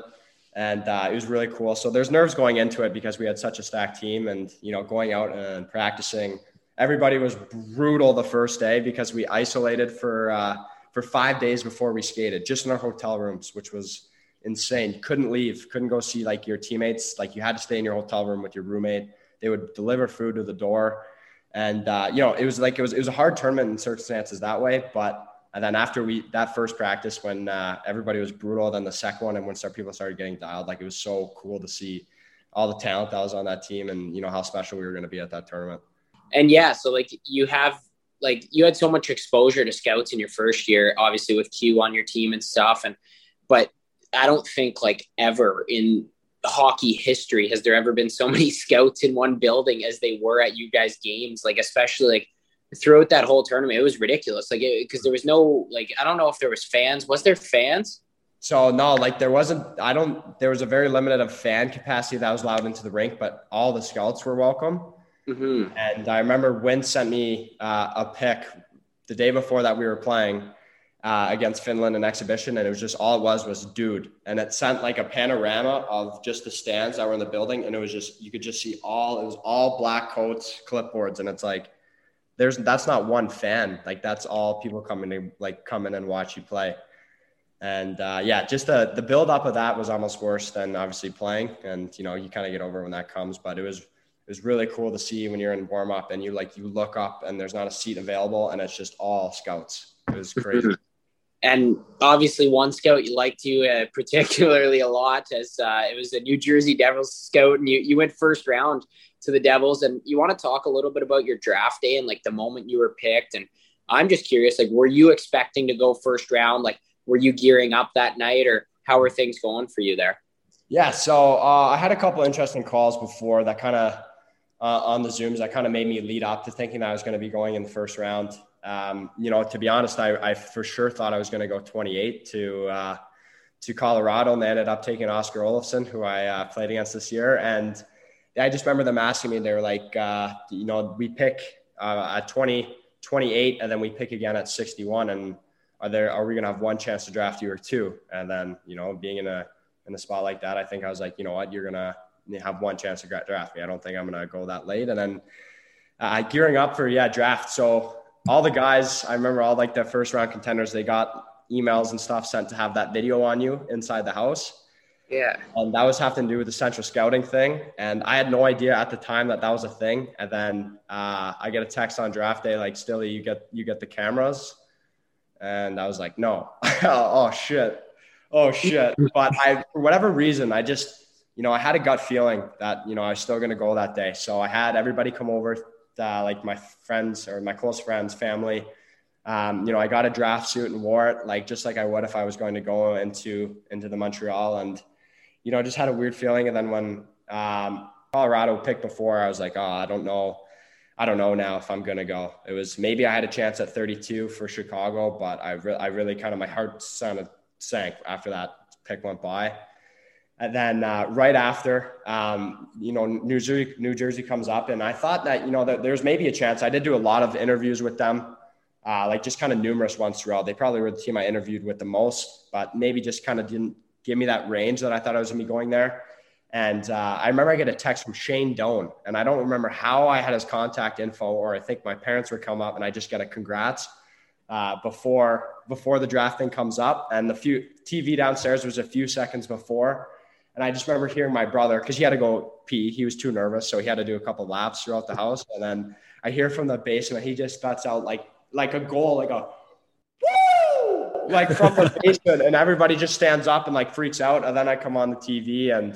and uh, it was really cool. So there's nerves going into it because we had such a stacked team, and you know, going out and practicing. Everybody was brutal the first day because we isolated for uh, for five days before we skated, just in our hotel rooms, which was insane. Couldn't leave, couldn't go see like your teammates. Like you had to stay in your hotel room with your roommate. They would deliver food to the door, and uh, you know, it was like it was it was a hard tournament in circumstances that way, but and then after we that first practice, when uh, everybody was brutal, then the second one, and when people started getting dialed, like it was so cool to see all the talent that was on that team, and you know how special we were going to be at that tournament. And yeah, so like you have like you had so much exposure to scouts in your first year, obviously with Q on your team and stuff, and but I don't think like ever in hockey history has there ever been so many scouts in one building as they were at you guys games like especially like throughout that whole tournament, it was ridiculous. Like, because there was no, like, I don't know if there was fans. Was there fans? So no, like there wasn't. I don't. There was a very limited of fan capacity that was allowed into the rink, but all the scouts were welcome. Mm-hmm. And I remember Win sent me uh, a pic the day before that we were playing uh, against Finland in exhibition, and it was just all it was was dude, and it sent like a panorama of just the stands that were in the building, and it was just you could just see all it was all black coats, clipboards, and it's like there's that's not one fan. Like that's all people coming to like come in and watch you play. And uh, yeah, just the the build up of that was almost worse than obviously playing. And you know, you kind of get over when that comes. But it was it was really cool to see when you're in warm up and you like you look up and there's not a seat available and it's just all scouts. It was crazy. And obviously, one scout you liked you uh, particularly a lot as uh, it was a New Jersey Devils scout, and you you went first round to the Devils. And you want to talk a little bit about your draft day and like the moment you were picked. And I'm just curious, like, were you expecting to go first round? Like, were you gearing up that night or how were things going for you there? Yeah. So uh, I had a couple interesting calls before that kind of uh, on the Zooms that kind of made me lead up to thinking that I was going to be going in the first round. Um, you know, to be honest, I, I, for sure thought I was going to go 28 to uh, to Colorado, and they ended up taking Oskar Olausson, who I uh, played against this year. And I just remember them asking me, they were like, uh, you know, we pick uh, at 20, 28, and then we pick again at 61. And are there, are we going to have one chance to draft you or two? And then, you know, being in a, in a spot like that, I think I was like, you know what, you're going to have one chance to draft me. I don't think I'm going to go that late. And then uh, gearing up for, yeah, draft. So all the guys, I remember all like the first round contenders, they got emails and stuff sent to have that video on you inside the house. Yeah. And that was having to do with the central scouting thing. And I had no idea at the time that that was a thing. And then uh, I get a text on draft day, like, Stilly, you get, you get the cameras. And I was like, no, oh, shit. Oh shit. But I, for whatever reason, I just, you know, I had a gut feeling that, you know, I was still going to go that day. So I had everybody come over, uh, like my friends or my close friends, family. Um, you know, I got a draft suit and wore it like just like I would if I was going to go into into the Montreal. And you know, just had a weird feeling. And then when um, Colorado picked before, I was like, oh, I don't know. I don't know now if I'm going to go. It was maybe I had a chance at 32 for Chicago, but I, re- I really kind of, my heart of sank after that pick went by. And then uh, right after, um, you know, New Jersey, New Jersey comes up, and I thought that you know that there's maybe a chance. I did do a lot of interviews with them, uh, like just kind of numerous ones throughout. They probably were the team I interviewed with the most, but maybe just kind of didn't give me that range that I thought I was going to be going there. And uh, I remember I get a text from Shane Doan, and I don't remember how I had his contact info, or I think my parents would come up, and I just get a congrats uh, before before the draft thing comes up. And the few TV downstairs was a few seconds before, And I just remember hearing my brother because he had to go pee. He was too nervous, so he had to do a couple laps throughout the house. And then I hear from the basement, he just starts out like like a goal, like a woo, like from the basement, and everybody just stands up and like freaks out. And then I come on the TV, and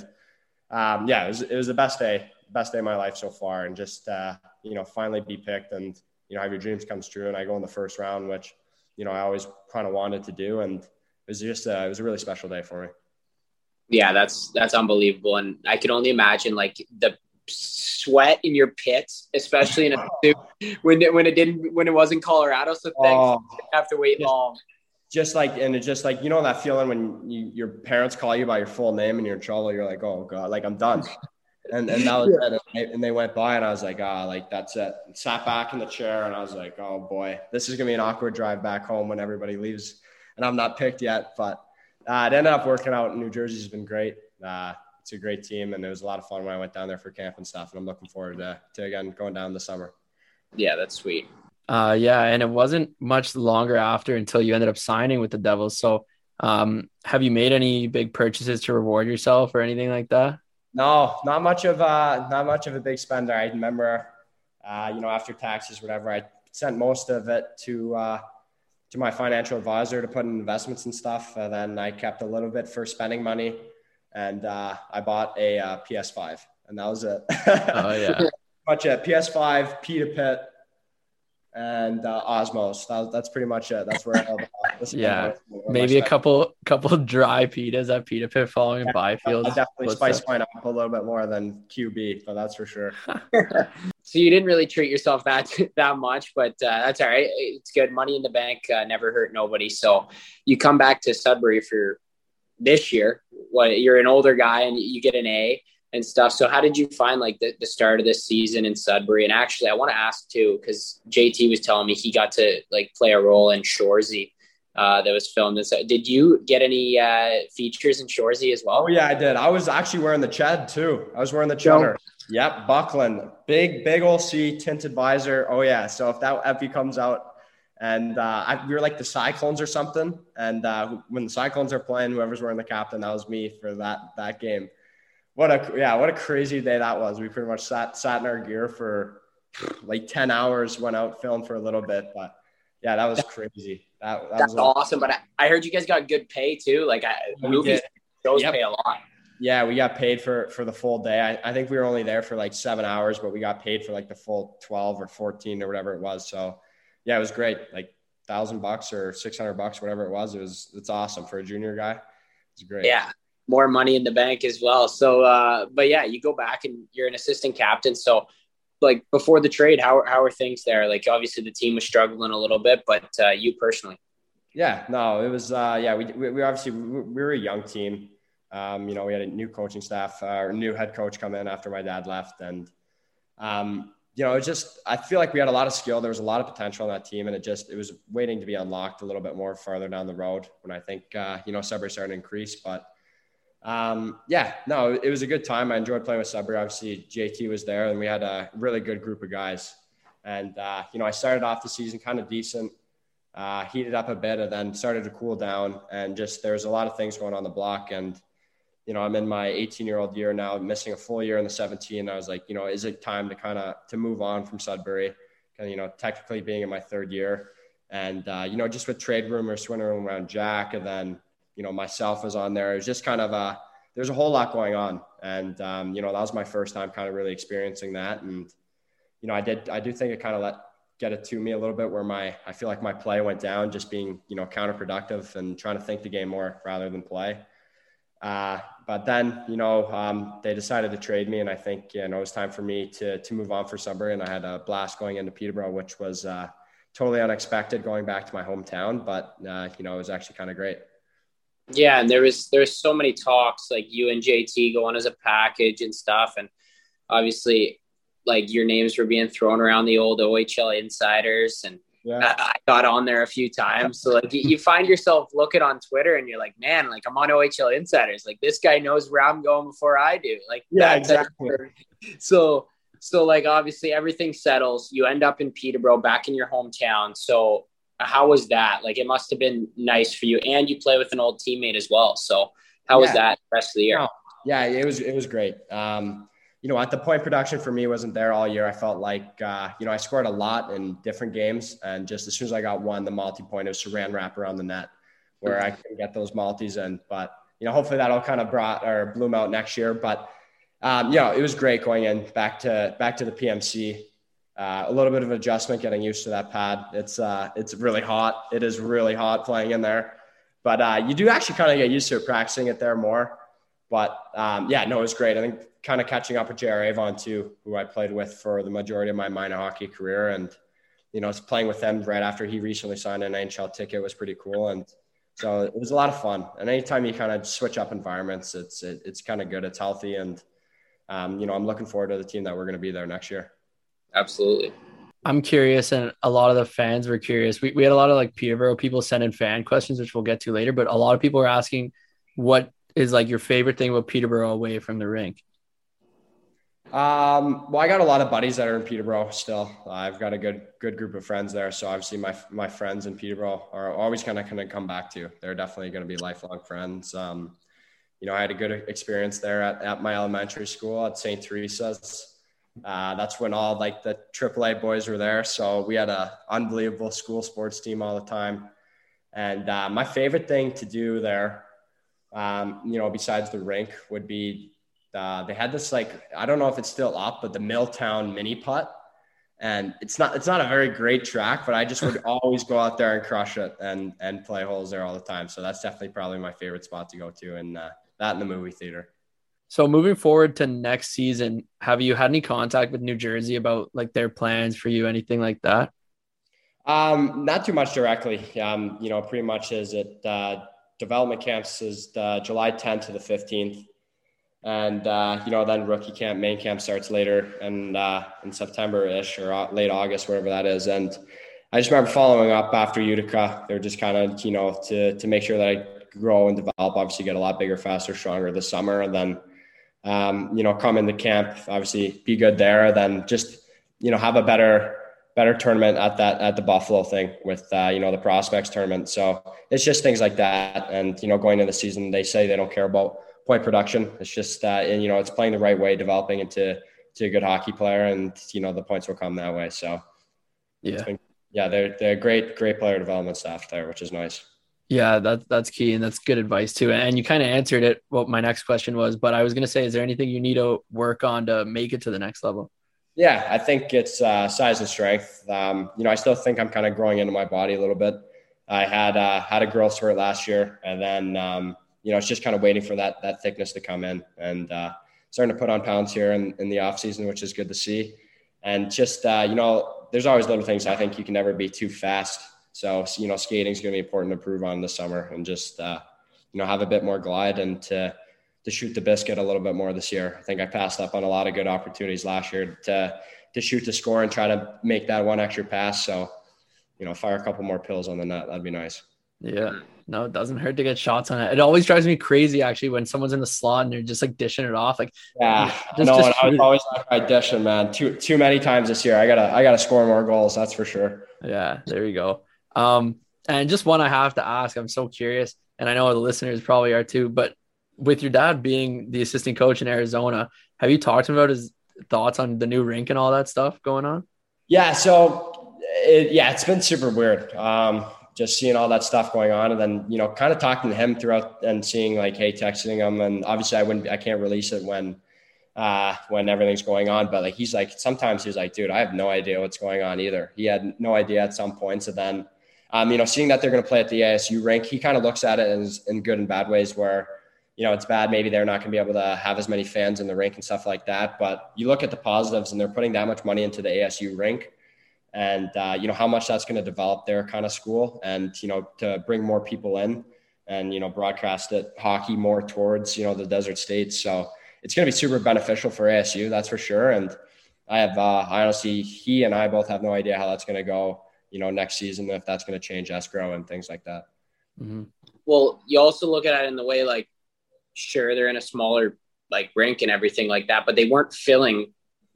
um, yeah, it was, it was the best day, best day of my life so far, and just uh, you know finally be picked and you know have your dreams come true. And I go in the first round, which you know I always kind of wanted to do, and it was just uh, it was a really special day for me yeah, that's that's unbelievable, and I can only imagine like the sweat in your pits, especially in a when it, when it didn't when it was in Colorado. So thanks, oh, have to wait just, long. Just like and it's just like you know that feeling when you, your parents call you by your full name and you're in trouble. You're like, oh god, like I'm done. And and that was yeah. it. And they, and they went by and I was like, ah, like that's it. sat back in the chair and I was like, oh boy, this is gonna be an awkward drive back home when everybody leaves and I'm not picked yet, but uh, it ended up working out. New Jersey's been great. Uh, it's a great team, and it was a lot of fun when I went down there for camp and stuff. And I'm looking forward to, to again going down this summer. Yeah, that's sweet. Uh, yeah, and it wasn't much longer after until you ended up signing with the Devils. So, um, have you made any big purchases to reward yourself or anything like that? No, not much of a not much of a big spender. I remember, uh, you know, after taxes, whatever, I sent most of it to uh, to my financial advisor to put in investments and stuff. And then I kept a little bit for spending money, and uh, I bought a uh, PS5, and that was it. oh yeah, much it. PS5, Pita Pit, and uh, Osmow's. That, that's pretty much it. That's where the yeah, maybe a couple couple dry pitas at Pita Pit following yeah, Byfield. definitely spice mine up a little bit more than QB, but that's for sure. so you didn't really treat yourself that that much, but uh, that's all right. It's good. Money in the bank uh, never hurt nobody. So you come back to Sudbury for this year. What you're an older guy and you get an A and stuff. So how did you find like the, the start of this season in Sudbury? And actually, I want to ask too because JT was telling me he got to like play a role in Shoresy uh, that was filmed. So did you get any uh, features in Shoresy as well? Oh yeah, I did. I was actually wearing the Ched too. I was wearing the Cheddar. Yep, Buckland, big big old C tinted visor. Oh yeah. So if that Effie comes out, and uh, I, we were like the Cyclones or something, and uh, when the Cyclones are playing, whoever's wearing the captain, that was me for that that game. What a yeah, what a crazy day that was. We pretty much sat sat in our gear for like ten hours, went out filmed for a little bit, but yeah, that was crazy. That, that That's was awesome. But I, I, heard you guys got good pay too. Like I, movies shows yep. pay a lot. Yeah, we got paid for for the full day. I, I think we were only there for like seven hours, but we got paid for like the full twelve or fourteen or whatever it was. So yeah, it was great. Like thousand bucks or six hundred bucks, whatever it was. It was it's awesome for a junior guy. It's great. Yeah, more money in the bank as well. So, uh, but yeah, you go back and you're an assistant captain. So like before the trade, how how are things there? Like obviously the team was struggling a little bit, but uh, you personally. Yeah, no, it was uh, yeah. We, we, obviously we, we, were a young team. Um, you know, we had a new coaching staff, uh, or new head coach come in after my dad left, and um, you know, it just I feel like we had a lot of skill. There was a lot of potential on that team, and it just it was waiting to be unlocked a little bit more farther down the road when I think uh, you know Sudbury started to increase, but um, yeah, no, it was a good time. I enjoyed playing with Sudbury. Obviously, JT was there, and we had a really good group of guys. And uh, you know, I started off the season kind of decent, uh, heated up a bit, and then started to cool down. And just there's a lot of things going on the block. And you know, I'm in my 18 year old year now, missing a full year in the 17. I was like, you know, is it time to kind of to move on from Sudbury? And you know, technically being in my third year, and uh, you know, just with trade rumors swirling around Jack, and then you know, myself was on there. It was just kind of a, there's a whole lot going on. And, um, you know, that was my first time kind of really experiencing that. And, you know, I did, I do think it kind of let, get it to me a little bit where my, I feel like my play went down just being, you know, counterproductive and trying to think the game more rather than play. Uh, but then, you know, um, they decided to trade me, and I think you know it was time for me to to move on for Sudbury, and I had a blast going into Peterborough, which was uh, totally unexpected going back to my hometown, but uh, you know it was actually kind of great. Yeah, and there was there's so many talks like you and JT going as a package and stuff, and obviously like your names were being thrown around the old OHL insiders, and yeah. I, I, got on there a few times. So like you, you, find yourself looking on Twitter, and you're like, man, like I'm on OHL insiders. Like this guy knows where I'm going before I do. Like yeah, exactly. So so like obviously everything settles. You end up in Peterborough, back in your hometown. So how was that? Like, it must have been nice for you, and you play with an old teammate as well. So, how yeah. was that rest of the year? No, Yeah, it was it was great. Um, you know, at the point production for me wasn't there all year. I felt like uh, you know I scored a lot in different games, and just as soon as I got one, the multi point, was saran wrap around the net where I can get those multis in. But you know, hopefully that'll kind of brought or bloom out next year. But um, you know, it was great going in back to back to the PMC. Uh, a little bit of adjustment, getting used to that pad. It's uh, it's really hot. It is really hot playing in there, but uh, you do actually kind of get used to it, practicing it there more. But um, yeah, no, it was great. I think kind of catching up with J.R. Avon too, who I played with for the majority of my minor hockey career, and you know, playing with them right after he recently signed an NHL ticket was pretty cool. And so it was a lot of fun. And anytime you kind of switch up environments, it's it, it's kind of good. It's healthy, and um, you know, I'm looking forward to the team that we're going to be there next year. Absolutely. I'm curious, and a lot of the fans were curious. We, we had a lot of like Peterborough people send in fan questions, which we'll get to later. But a lot of people were asking, what is like your favorite thing about Peterborough away from the rink? Um, well, I got a lot of buddies that are in Peterborough still. Uh, I've got a good good group of friends there. So obviously my my friends in Peterborough are always kind of kind of come back to. They're definitely going to be lifelong friends. Um, you know, I had a good experience there at, at my elementary school at St. Teresa's. Uh, that's when all like the AAA boys were there. So we had a unbelievable school sports team all the time. And uh, my favorite thing to do there, um, you know, besides the rink, would be uh, they had this like I don't know if it's still up, but the Milltown mini putt, and it's not it's not a very great track, but I just would always go out there and crush it and and play holes there all the time. So that's definitely probably my favorite spot to go to, and uh, that in the movie theater. So moving forward to next season, have you had any contact with New Jersey about like their plans for you, anything like that? Um, not too much directly. Um, you know, pretty much is it uh, development camps is uh, July 10th to the 15th and uh, you know then rookie camp main camp starts later and uh, in september ish or late august whatever that is and i just remember following up after utica they're just kind of you know to to make sure that i grow and develop obviously get a lot bigger faster stronger this summer and then um, you know come into camp obviously be good there then just you know have a better better tournament at that at the buffalo thing with uh, you know the prospects tournament so it's just things like that and you know going into the season they say they don't care about point production. It's just uh, and you know it's playing the right way, developing into to a good hockey player, and you know the points will come that way. So yeah, been, yeah, they're they're great great player development staff there, which is nice. Yeah, that's that's key, and that's good advice too. And you kind of answered it. What my next question was, but I was going to say, is there anything you need to work on to make it to the next level? Yeah, I think it's uh, size and strength. Um, you know, I still think I'm kind of growing into my body a little bit. I had uh, had a growth spurt last year, and then um, you know, it's just kind of waiting for that that thickness to come in and uh, starting to put on pounds here in, in the off season, which is good to see. And just uh, you know, there's always little things. I think you can never be too fast. So you know, skating is going to be important to improve on this summer, and just uh, you know, have a bit more glide and to to shoot the biscuit a little bit more this year. I think I passed up on a lot of good opportunities last year to to shoot to score and try to make that one extra pass. So you know, fire a couple more pills on the net. That'd be nice. Yeah. No, it doesn't hurt to get shots on it. It always drives me crazy actually when someone's in the slot and they're just like dishing it off. Like yeah, just, no, just I was always like dishing, man. Too too many times this year. I gotta I gotta score more goals. That's for sure. Yeah, there you go. Um, and just one I have to ask. I'm so curious, and I know the listeners probably are too. But with your dad being the assistant coach in Arizona, have you talked to him about his thoughts on the new rink and all that stuff going on? Yeah. So it, yeah, it's been super weird. Um, just seeing all that stuff going on and then you know kind of talking to him throughout and seeing like hey texting him and obviously i wouldn't i can't release it when uh when everything's going on but like he's like sometimes he's like dude i have no idea what's going on either he had no idea at some points and then um you know seeing that they're going to play at the asu rink he kind of looks at it as in good and bad ways where you know it's bad maybe they're not going to be able to have as many fans in the rink and stuff like that. But you look at the positives and they're putting that much money into the asu rink. And uh, you know how much that's going to develop their kind of school and you know to bring more people in and you know broadcast it hockey more towards you know the desert states. So it's going to be super beneficial for asu that's for sure. And i have uh, i honestly he and i both have no idea how that's going to go you know next season if that's going to change escrow and things like that mm-hmm. well you also look at it in the way like sure they're in a smaller like rink and everything like that but they weren't filling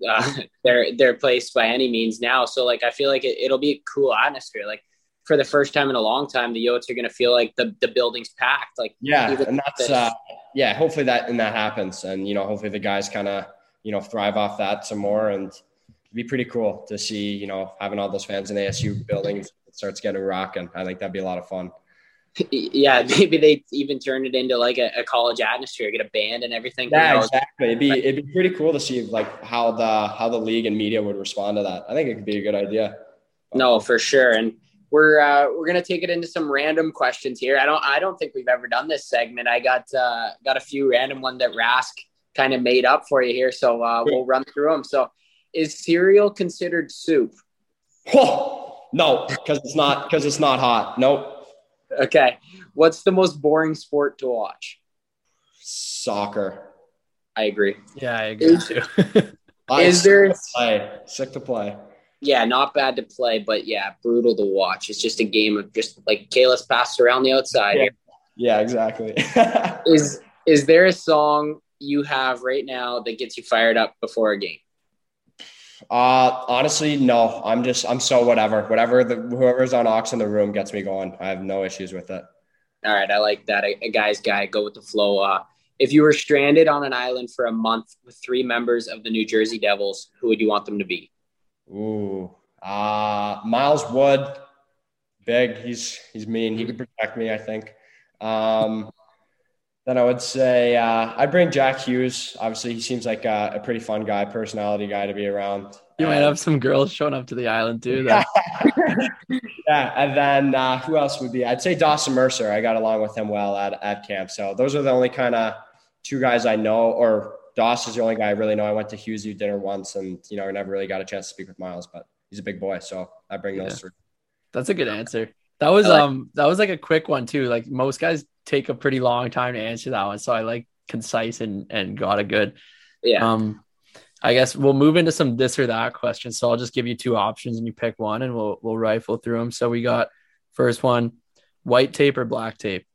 uh, their their place by any means now. So like I feel like it, will be a cool atmosphere. Like for the first time in a long time, the Yotes are going to feel like the the building's packed. Like yeah, and that's uh, yeah, hopefully that and that happens, and you know, hopefully the guys kind of you know thrive off that some more, and it'd be pretty cool to see you know having all those fans in ASU buildings starts getting rocking. I think that'd be a lot of fun. Yeah, maybe they even turn it into like a, a college atmosphere, get a band and everything. Yeah, exactly. It'd be it'd be pretty cool to see like how the how the league and media would respond to that. I think it could be a good idea. No, for sure. And we're uh, we're gonna take it into some random questions here. I don't I don't think we've ever done this segment. I got uh, got a few random one that Rask kind of made up for you here, so uh, we'll run through them. So, is cereal considered soup? Oh, no, because it's not because it's not hot. Nope. Okay. What's the most boring sport to watch? Soccer. I agree. Yeah, I agree Is- too. Is there? play? Sick to play. Yeah, not bad to play, but yeah, brutal to watch. It's just a game of just like Kalis passed around the outside. Yeah. Yeah, exactly. Is is there a song you have right now that gets you fired up before a game? Uh honestly, no. I'm just I'm so whatever. Whatever the whoever's on aux in the room gets me going. I have no issues with it. All right, I like that. A, a guy's guy, go with the flow. Uh, if you were stranded on an island for a month with three members of the New Jersey Devils, who would you want them to be? Ooh. Uh Miles Wood. Big. He's he's mean. He could protect me, I think. Um then I would say uh, I'd bring Jack Hughes. Obviously, he seems like a, a pretty fun guy, personality guy to be around. You might have some girls showing up to the island too. That yeah, and then uh, who else would be? I'd say Dawson Mercer. I got along with him well at, at camp. So those are the only kind of two guys I know. Or Doss is the only guy I really know. I went to Hughes dinner once, and you know, I never really got a chance to speak with Miles, but he's a big boy, so I bring those Yeah. three. That's a good answer. That was like- um that was like a quick one too. Like most guys take a pretty long time to answer that one. So I like concise and and got a good. Yeah. Um I guess we'll move into some this or that questions. So I'll just give you two options and you pick one and we'll we'll rifle through them. So we got first one, white tape or black tape.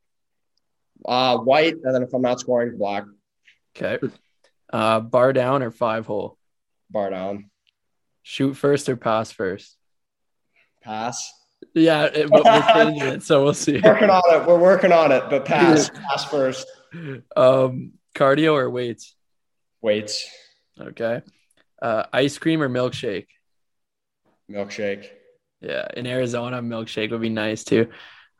Uh, white, and then if I'm not scoring, black, Okay. Uh bar down or five hole. bar down, Shoot first or pass first. pass. Yeah, it, but we're changing it, so we'll see. Working on it. We're working on it, but pass, pass first. Um, cardio or weights? Weights, Okay. Uh, ice cream or milkshake? milkshake. Yeah, in Arizona, milkshake would be nice too.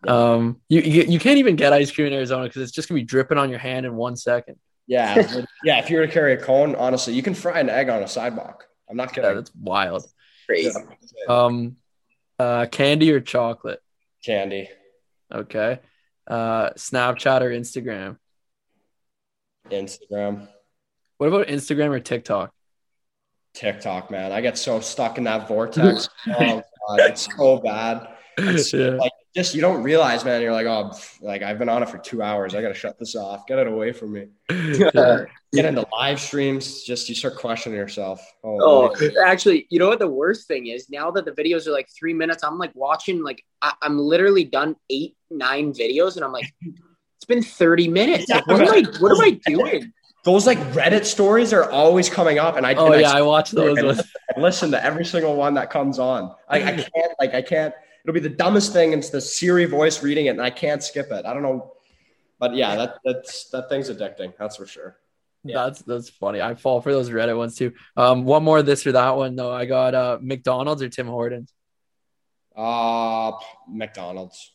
Um, you you, you can't even get ice cream in Arizona because it's just gonna be dripping on your hand in one second. Yeah, yeah. If you were to carry a cone, honestly, you can fry an egg on a sidewalk. I'm not Yeah, kidding. that's wild. Crazy. Um, uh, candy or chocolate? Candy, Okay. Uh, Snapchat or Instagram? Instagram, What about Instagram or TikTok? TikTok, man. I get so stuck in that vortex. oh god, it's so bad. It's yeah. like just you don't realize, man. You're like, oh, pff, like I've been on it for two hours. I gotta shut this off. Get it away from me. Get into live streams. Just you start questioning yourself. Oh, Oh, actually, you know what the worst thing is? Now that the videos are like three minutes, I'm like watching, like, I- I'm literally done eight, nine videos, and I'm like, it's been 30 minutes. Like, what am I, what am I doing? those like Reddit stories are always coming up, and I Oh and yeah, I watch those listen to every single one that comes on. I, I can't like I can't. It'll be the dumbest thing. And it's the Siri voice reading it, and I can't skip it. I don't know, but yeah, that that's that thing's addicting. That's for sure. Yeah. That's that's funny. I fall for those Reddit ones too. Um, one more this or that one though. I got uh McDonald's or Tim Hortons. Uh McDonald's.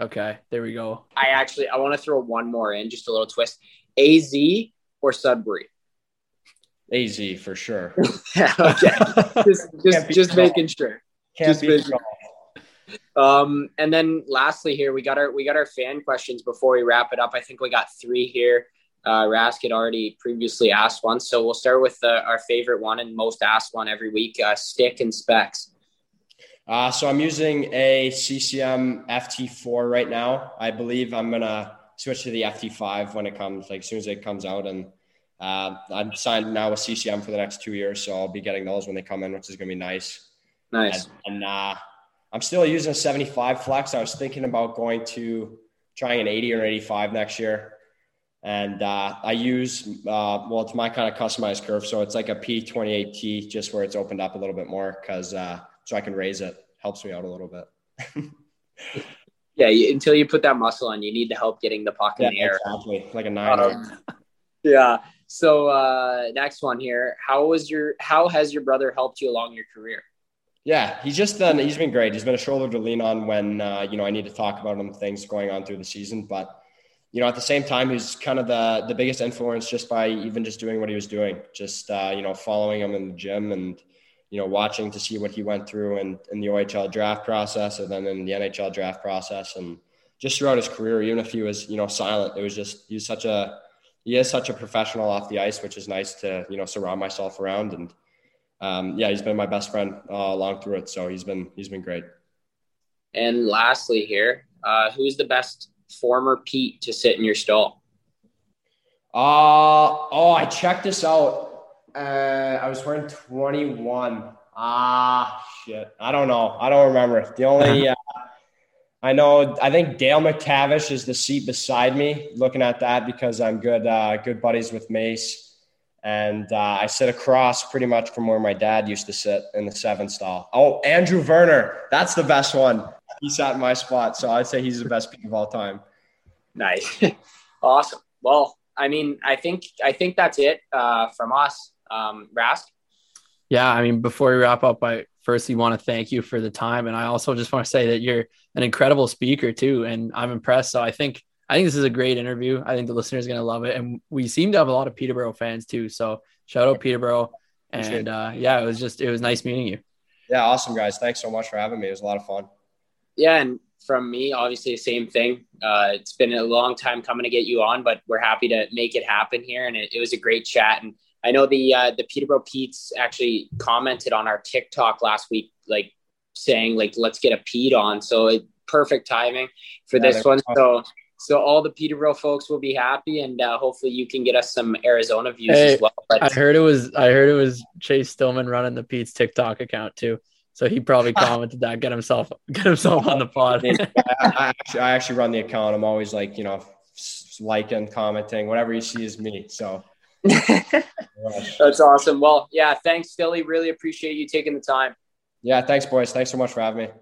Okay, there we go. I actually, I want to throw one more in, just a little twist. AZ or Sudbury? AZ for sure. Yeah, okay. just just, just making sure. Can't Just beat vision. Um, and then lastly, here we got our we got our fan questions before we wrap it up. I think we got three here. Uh, Rask had already previously asked one, so we'll start with uh, our favorite one and most asked one every week: uh, stick and specs. Uh, so I'm using a CCM FT4 right now. I believe I'm gonna switch to the FT5 when it comes, like as soon as it comes out. And uh, I'm signed now with CCM for the next two years, so I'll be getting those when they come in, which is gonna be nice. Nice. And, and uh, I'm still using a 75 flex. I was thinking about going to trying an 80 or 85 next year. And uh, I use, uh, well, it's my kind of customized curve. So it's like a P28T, just where it's opened up a little bit more because uh, so I can raise it. Helps me out a little bit. Yeah, you, until you put that muscle on, you need the help getting the puck Yeah, in the air. exactly. Like a nine. Um, yeah. So uh, next one here. How was your? How has your brother helped you along your career? Yeah, he's just done. He's been great. He's been a shoulder to lean on when uh, you know I need to talk about him things going on through the season. But you know, at the same time, he's kind of the the biggest influence just by even just doing what he was doing, just uh, you know following him in the gym and you know watching to see what he went through in, in the OHL draft process and then in the NHL draft process and just throughout his career, even if he was you know silent, it was just he's such a he is such a professional off the ice, which is nice to you know surround myself around and um, yeah, he's been my best friend uh, along through it. So he's been he's been great. And lastly, here, uh, who's the best former Pete to sit in your stall? Uh oh, I checked this out. Uh, I was wearing 21. Ah, shit. I don't know. I don't remember. The only uh, I know, I think Dale McTavish is the seat beside me. Looking at that because I'm good, uh, good buddies with Mace, and uh, I sit across pretty much from where my dad used to sit in the seven stall. Oh, Andrew Werner, that's the best one. He sat in my spot, so I'd say he's the best pick of all time. Nice, awesome. Well, I mean, I think I think that's it uh, from us, um, Rask. Yeah, I mean, before we wrap up, I firstly want to thank you for the time, and I also just want to say that you're an incredible speaker too, and I'm impressed. So I think I think this is a great interview. I think the listeners are going to love it, and we seem to have a lot of Peterborough fans too. So shout out Peterborough, and uh, yeah, it was just it was nice meeting you. Yeah, awesome guys. Thanks so much for having me. It was a lot of fun. Yeah, and from me, obviously the same thing. Uh, it's been a long time coming to get you on, but we're happy to make it happen here, and it, it was a great chat. And I know the uh, the Peterborough Pete's actually commented on our TikTok last week, like saying like let's get a Pete on. So it, perfect timing for Yeah, this they're one. So so all the Peterborough folks will be happy, and uh, hopefully you can get us some Arizona views Hey, as well. But I heard it was I heard it was Chase Stillman running the Pete's TikTok account too. So he probably commented that, get himself get himself on the pod. I, I, actually, I actually run the account. I'm always like, you know, liking, commenting, whatever you see is me. So that's awesome. Well, yeah, thanks, Philly. Really appreciate you taking the time. yeah, thanks, boys. Thanks so much for having me.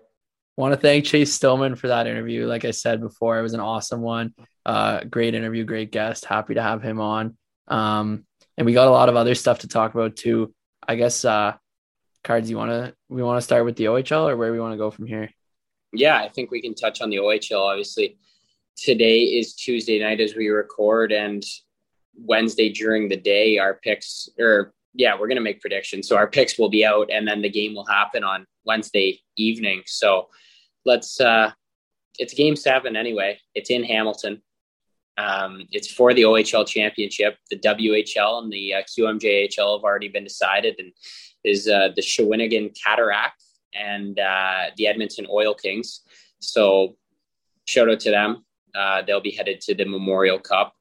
Want to thank Chase Stillman for that interview. Like I said before, it was an awesome one. Uh, great interview, great guest. Happy to have him on. Um, and we got a lot of other stuff to talk about too. I guess uh, cards. You want to we want to start with the OHL or where we want to go from here? Yeah, I think we can touch on the OHL. Obviously, today is Tuesday night as we record, and Wednesday during the day, our picks, or yeah, we're going to make predictions. So our picks will be out, and then the game will happen on Wednesday evening. So let's, uh, it's game seven anyway. It's in Hamilton. Um, it's for the OHL championship. The WHL and the uh, QMJHL have already been decided, and is uh, the Shawinigan Cataract and uh, the Edmonton Oil Kings. So shout out to them. Uh, they'll be headed to the Memorial Cup,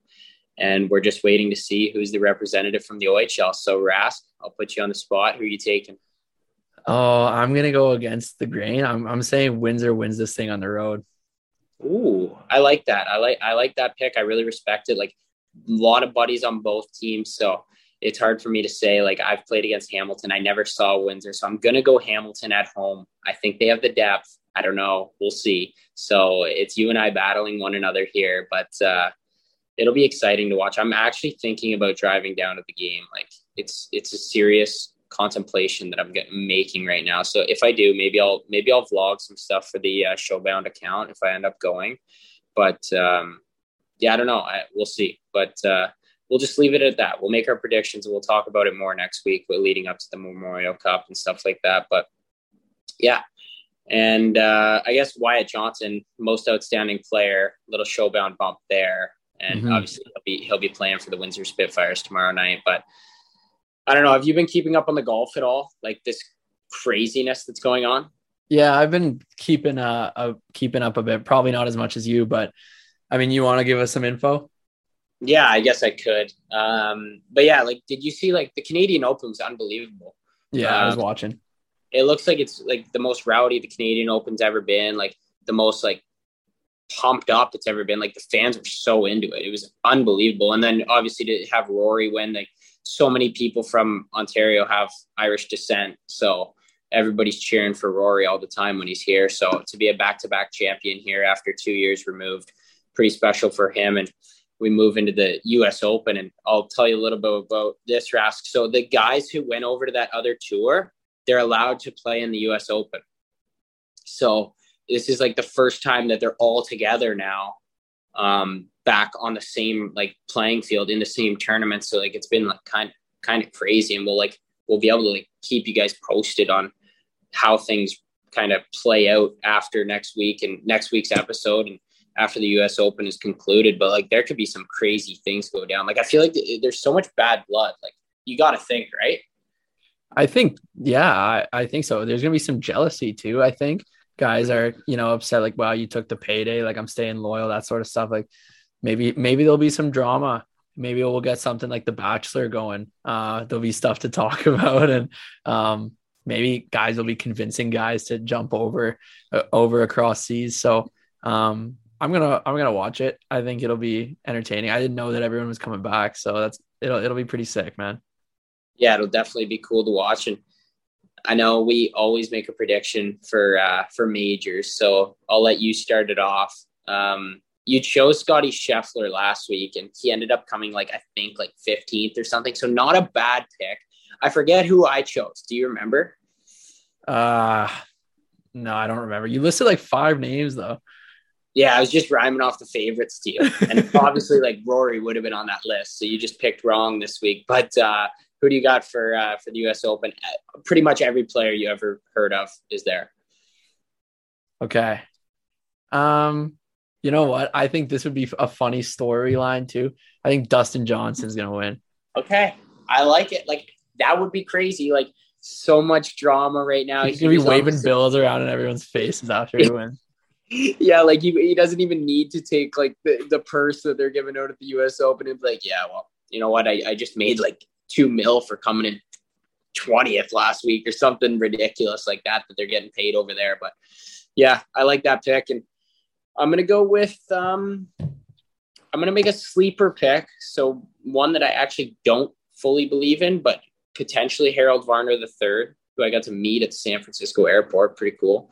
and we're just waiting to see who's the representative from the OHL. So Rask, I'll put you on the spot. Who are you taking? Oh, I'm gonna go against the grain. I'm I'm saying Windsor wins this thing on the road. Ooh, I like that. I like I like that pick. I really respect it. Like a lot of buddies on both teams, so it's hard for me to say. Like I've played against Hamilton. I never saw Windsor, so I'm gonna go Hamilton at home. I think they have the depth. I don't know. We'll see. So it's you and I battling one another here, but uh, it'll be exciting to watch. I'm actually thinking about driving down to the game. Like it's it's a serious contemplation that I'm getting, making right now. So if I do, maybe I'll maybe I'll vlog some stuff for the uh, Showbound account if I end up going. But um, yeah, I don't know. I, we'll see. But uh, we'll just leave it at that. We'll make our predictions and we'll talk about it more next week, leading up to the Memorial Cup and stuff like that. But yeah. And uh, I guess Wyatt Johnston, most outstanding player, little showbound bump there, and Mhm. obviously he'll be he'll be playing for the Windsor Spitfires tomorrow night. But I don't know. Have you been keeping up on the golf at all? Like this craziness that's going on? Yeah, I've been keeping uh, uh keeping up a bit. Probably not as much as you, but I mean, you want to give us some info? Yeah, I guess I could. Um, but yeah, like, did you see like the Canadian Open was unbelievable. Yeah, I was Uh, watching. It looks like it's like the most rowdy the Canadian Open's ever been. Like the most like pumped up it's ever been. Like the fans were so into it. It was unbelievable. And then obviously to have Rory win, like so many people from Ontario have Irish descent. So everybody's cheering for Rory all the time when he's here. So to be a back to back champion here after two years removed, pretty special for him. And we move into the US Open. And I'll tell you a little bit about this, Rask. So the guys who went over to that other tour, they're allowed to play in the US Open. So this is like the first time that they're all together now, um, back on the same like playing field in the same tournament. So like it's been like kind kind of crazy, and we'll like we'll be able to like keep you guys posted on how things kind of play out after next week and next week's episode and after the US Open is concluded. But like there could be some crazy things go down. Like I feel like there's so much bad blood. Like you got to think, right? I think, yeah, I, I think so. There's gonna be some jealousy too. I think guys are, you know, upset like, wow, you took the payday, like I'm staying loyal, that sort of stuff. Like maybe, maybe there'll be some drama. Maybe we'll get something like The Bachelor going. Uh, there'll be stuff to talk about, and um, maybe guys will be convincing guys to jump over, uh, over across seas. So um, I'm gonna I'm gonna watch it. I think it'll be entertaining. I didn't know that everyone was coming back, so that's it'll it'll be pretty sick, man. Yeah, it'll definitely be cool to watch. And I know we always make a prediction for uh, for majors, so I'll let you start it off. Um, you chose Scottie Scheffler last week, and he ended up coming like I think like 15th or something. So not a bad pick. I forget who I chose. Do you remember? Uh no, I don't remember. You listed like five names though. Yeah, I was just rhyming off the favorites to you. And obviously, like Rory would have been on that list. So you just picked wrong this week. But uh, who do you got for uh, for the US Open? Uh, pretty much every player you ever heard of is there. Okay. Um, you know what? I think this would be a funny storyline too. I think Dustin Johnson's gonna win. Okay. I like it. Like that would be crazy. Like so much drama right now. He's, He's gonna be waving bills around in everyone's faces after he wins yeah, like he, he doesn't even need to take like the, the purse that they're giving out at the US Open and be like, yeah, well, you know what? I, I just made like two mil for coming in 20th last week or something ridiculous like that that they're getting paid over there. But yeah, I like that pick. And I'm gonna go with um I'm gonna make a sleeper pick. So one that I actually don't fully believe in, but potentially Harold Varner the third, who I got to meet at the San Francisco airport. Pretty cool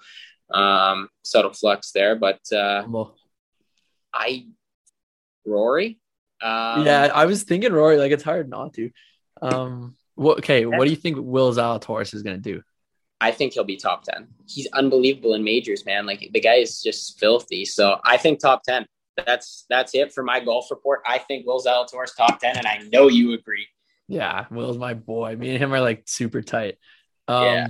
um, subtle flux there. But uh, I Rory. Um, yeah, I was thinking Rory. Like it's hard not to. Um, what? Okay, what do you think Will Zalatoris is going to do? I think he'll be top ten. He's unbelievable in majors, man. Like the guy is just filthy. So I think top ten. That's that's it for my golf report. I think Will Zalatoris top ten, and I know you agree. Yeah, Will's my boy. Me and him are like super tight. Um, yeah.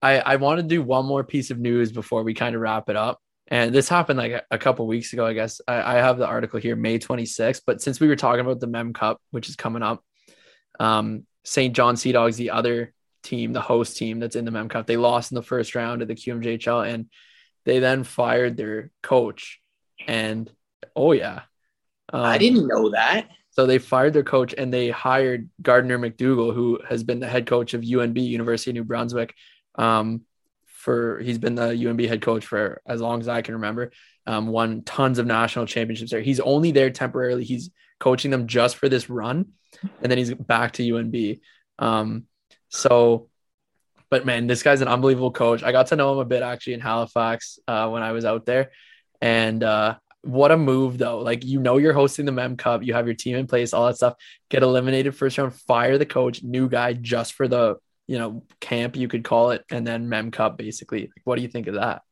I, I want to do one more piece of news before we kind of wrap it up. And this happened like a, a couple weeks ago, I guess. I, I, have the article here, May 26th. But since we were talking about the Mem Cup, which is coming up, um, Saint John Sea Dogs, the other team, the host team that's in the Mem Cup, they lost in the first round of the QMJHL and they then fired their coach. And oh, yeah. Um, I didn't know that. So they fired their coach and they hired Gardner MacDougall, who has been the head coach of UNB, University of New Brunswick, um, for he's been the UNB head coach for as long as I can remember. Um, won tons of national championships there. He's only there temporarily. He's coaching them just for this run, and then he's back to UNB. Um, so, but man, this guy's an unbelievable coach. I got to know him a bit actually in Halifax uh, when I was out there, and uh, what a move though. Like you know you're hosting the Mem Cup, you have your team in place, all that stuff. Get eliminated first round, fire the coach, new guy just for the you know, camp, you could call it, and then Mem Cup, basically. What do you think of that?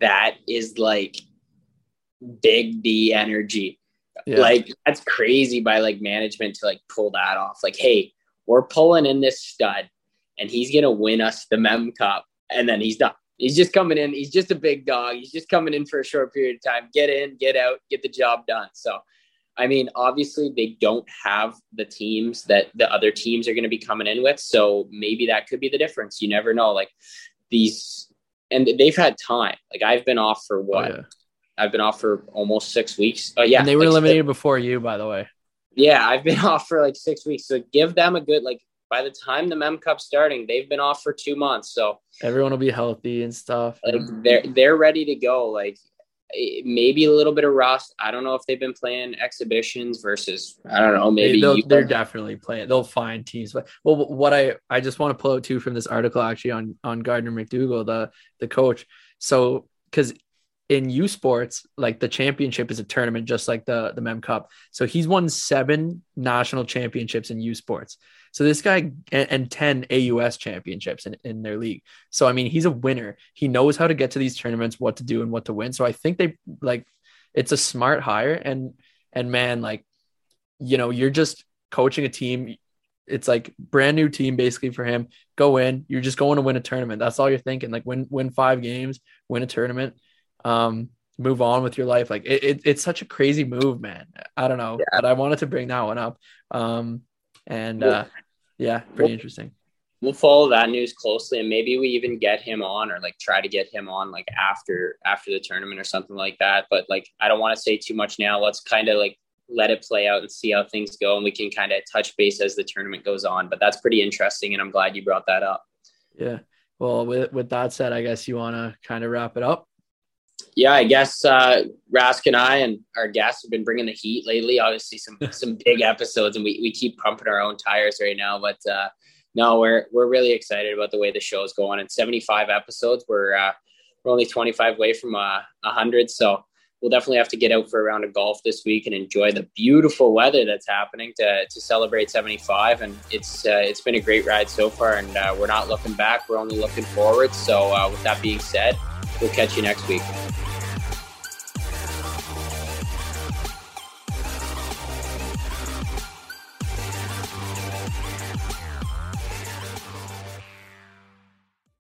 That is like big D energy. Yeah. Like that's crazy by like management to like pull that off. Like, hey, we're pulling in this stud, and he's gonna win us the Mem Cup, and then he's done. He's just coming in. He's just a big dog. He's just coming in for a short period of time. Get in, get out, get the job done. So I mean, obviously they don't have the teams that the other teams are going to be coming in with. So maybe that could be the difference. You never know. Like these, and they've had time. Like I've been off for what? Oh, yeah. I've been off for almost six weeks. Oh yeah. And they were like, eliminated before you, by the way. Yeah. I've been off for like six weeks. So give them a good, like by the time the Mem Cup starting, they've been off for two months. So everyone will be healthy and stuff. Like they're, they're ready to go. Like eh, maybe a little bit of rust. I don't know if they've been playing exhibitions versus I don't know. Maybe they, they're definitely playing. They'll find teams. But well, what I I just want to pull out too from this article actually on on Gardner MacDougall, the the coach. So because in U Sports, like the championship is a tournament, just like the the Mem Cup. So he's won seven national championships in U Sports. So this guy and, and 10 AUS championships in, in their league. So I mean, he's a winner. He knows how to get to these tournaments, what to do and what to win. So I think they like it's a smart hire. And and man, like, you know, you're just coaching a team. It's like brand new team basically for him. Go in. You're just going to win a tournament. That's all you're thinking. Like win win five games, win a tournament. Um, move on with your life. Like it, it, it's such a crazy move, man. I don't know, yeah. but I wanted to bring that one up. Um, and uh, yeah, pretty we'll, interesting. We'll follow that news closely, and maybe we even get him on, or like try to get him on, like after after the tournament or something like that. But like, I don't want to say too much now. Let's kind of like let it play out and see how things go, and we can kind of touch base as the tournament goes on. But that's pretty interesting, and I'm glad you brought that up. Yeah. Well, with with that said, I guess you want to kind of wrap it up yeah, I guess uh, Rask and I and our guests have been bringing the heat lately. Obviously, some some big episodes, and we, we keep pumping our own tires right now. But uh, no, we're we're really excited about the way the show is going. And 75 episodes, we're uh, we're only 25 away from uh, 100, so we'll definitely have to get out for a round of golf this week and enjoy the beautiful weather that's happening to to celebrate 75. And it's uh, it's been a great ride so far, and uh, we're not looking back. We're only looking forward. So uh, with that being said, we'll catch you next week.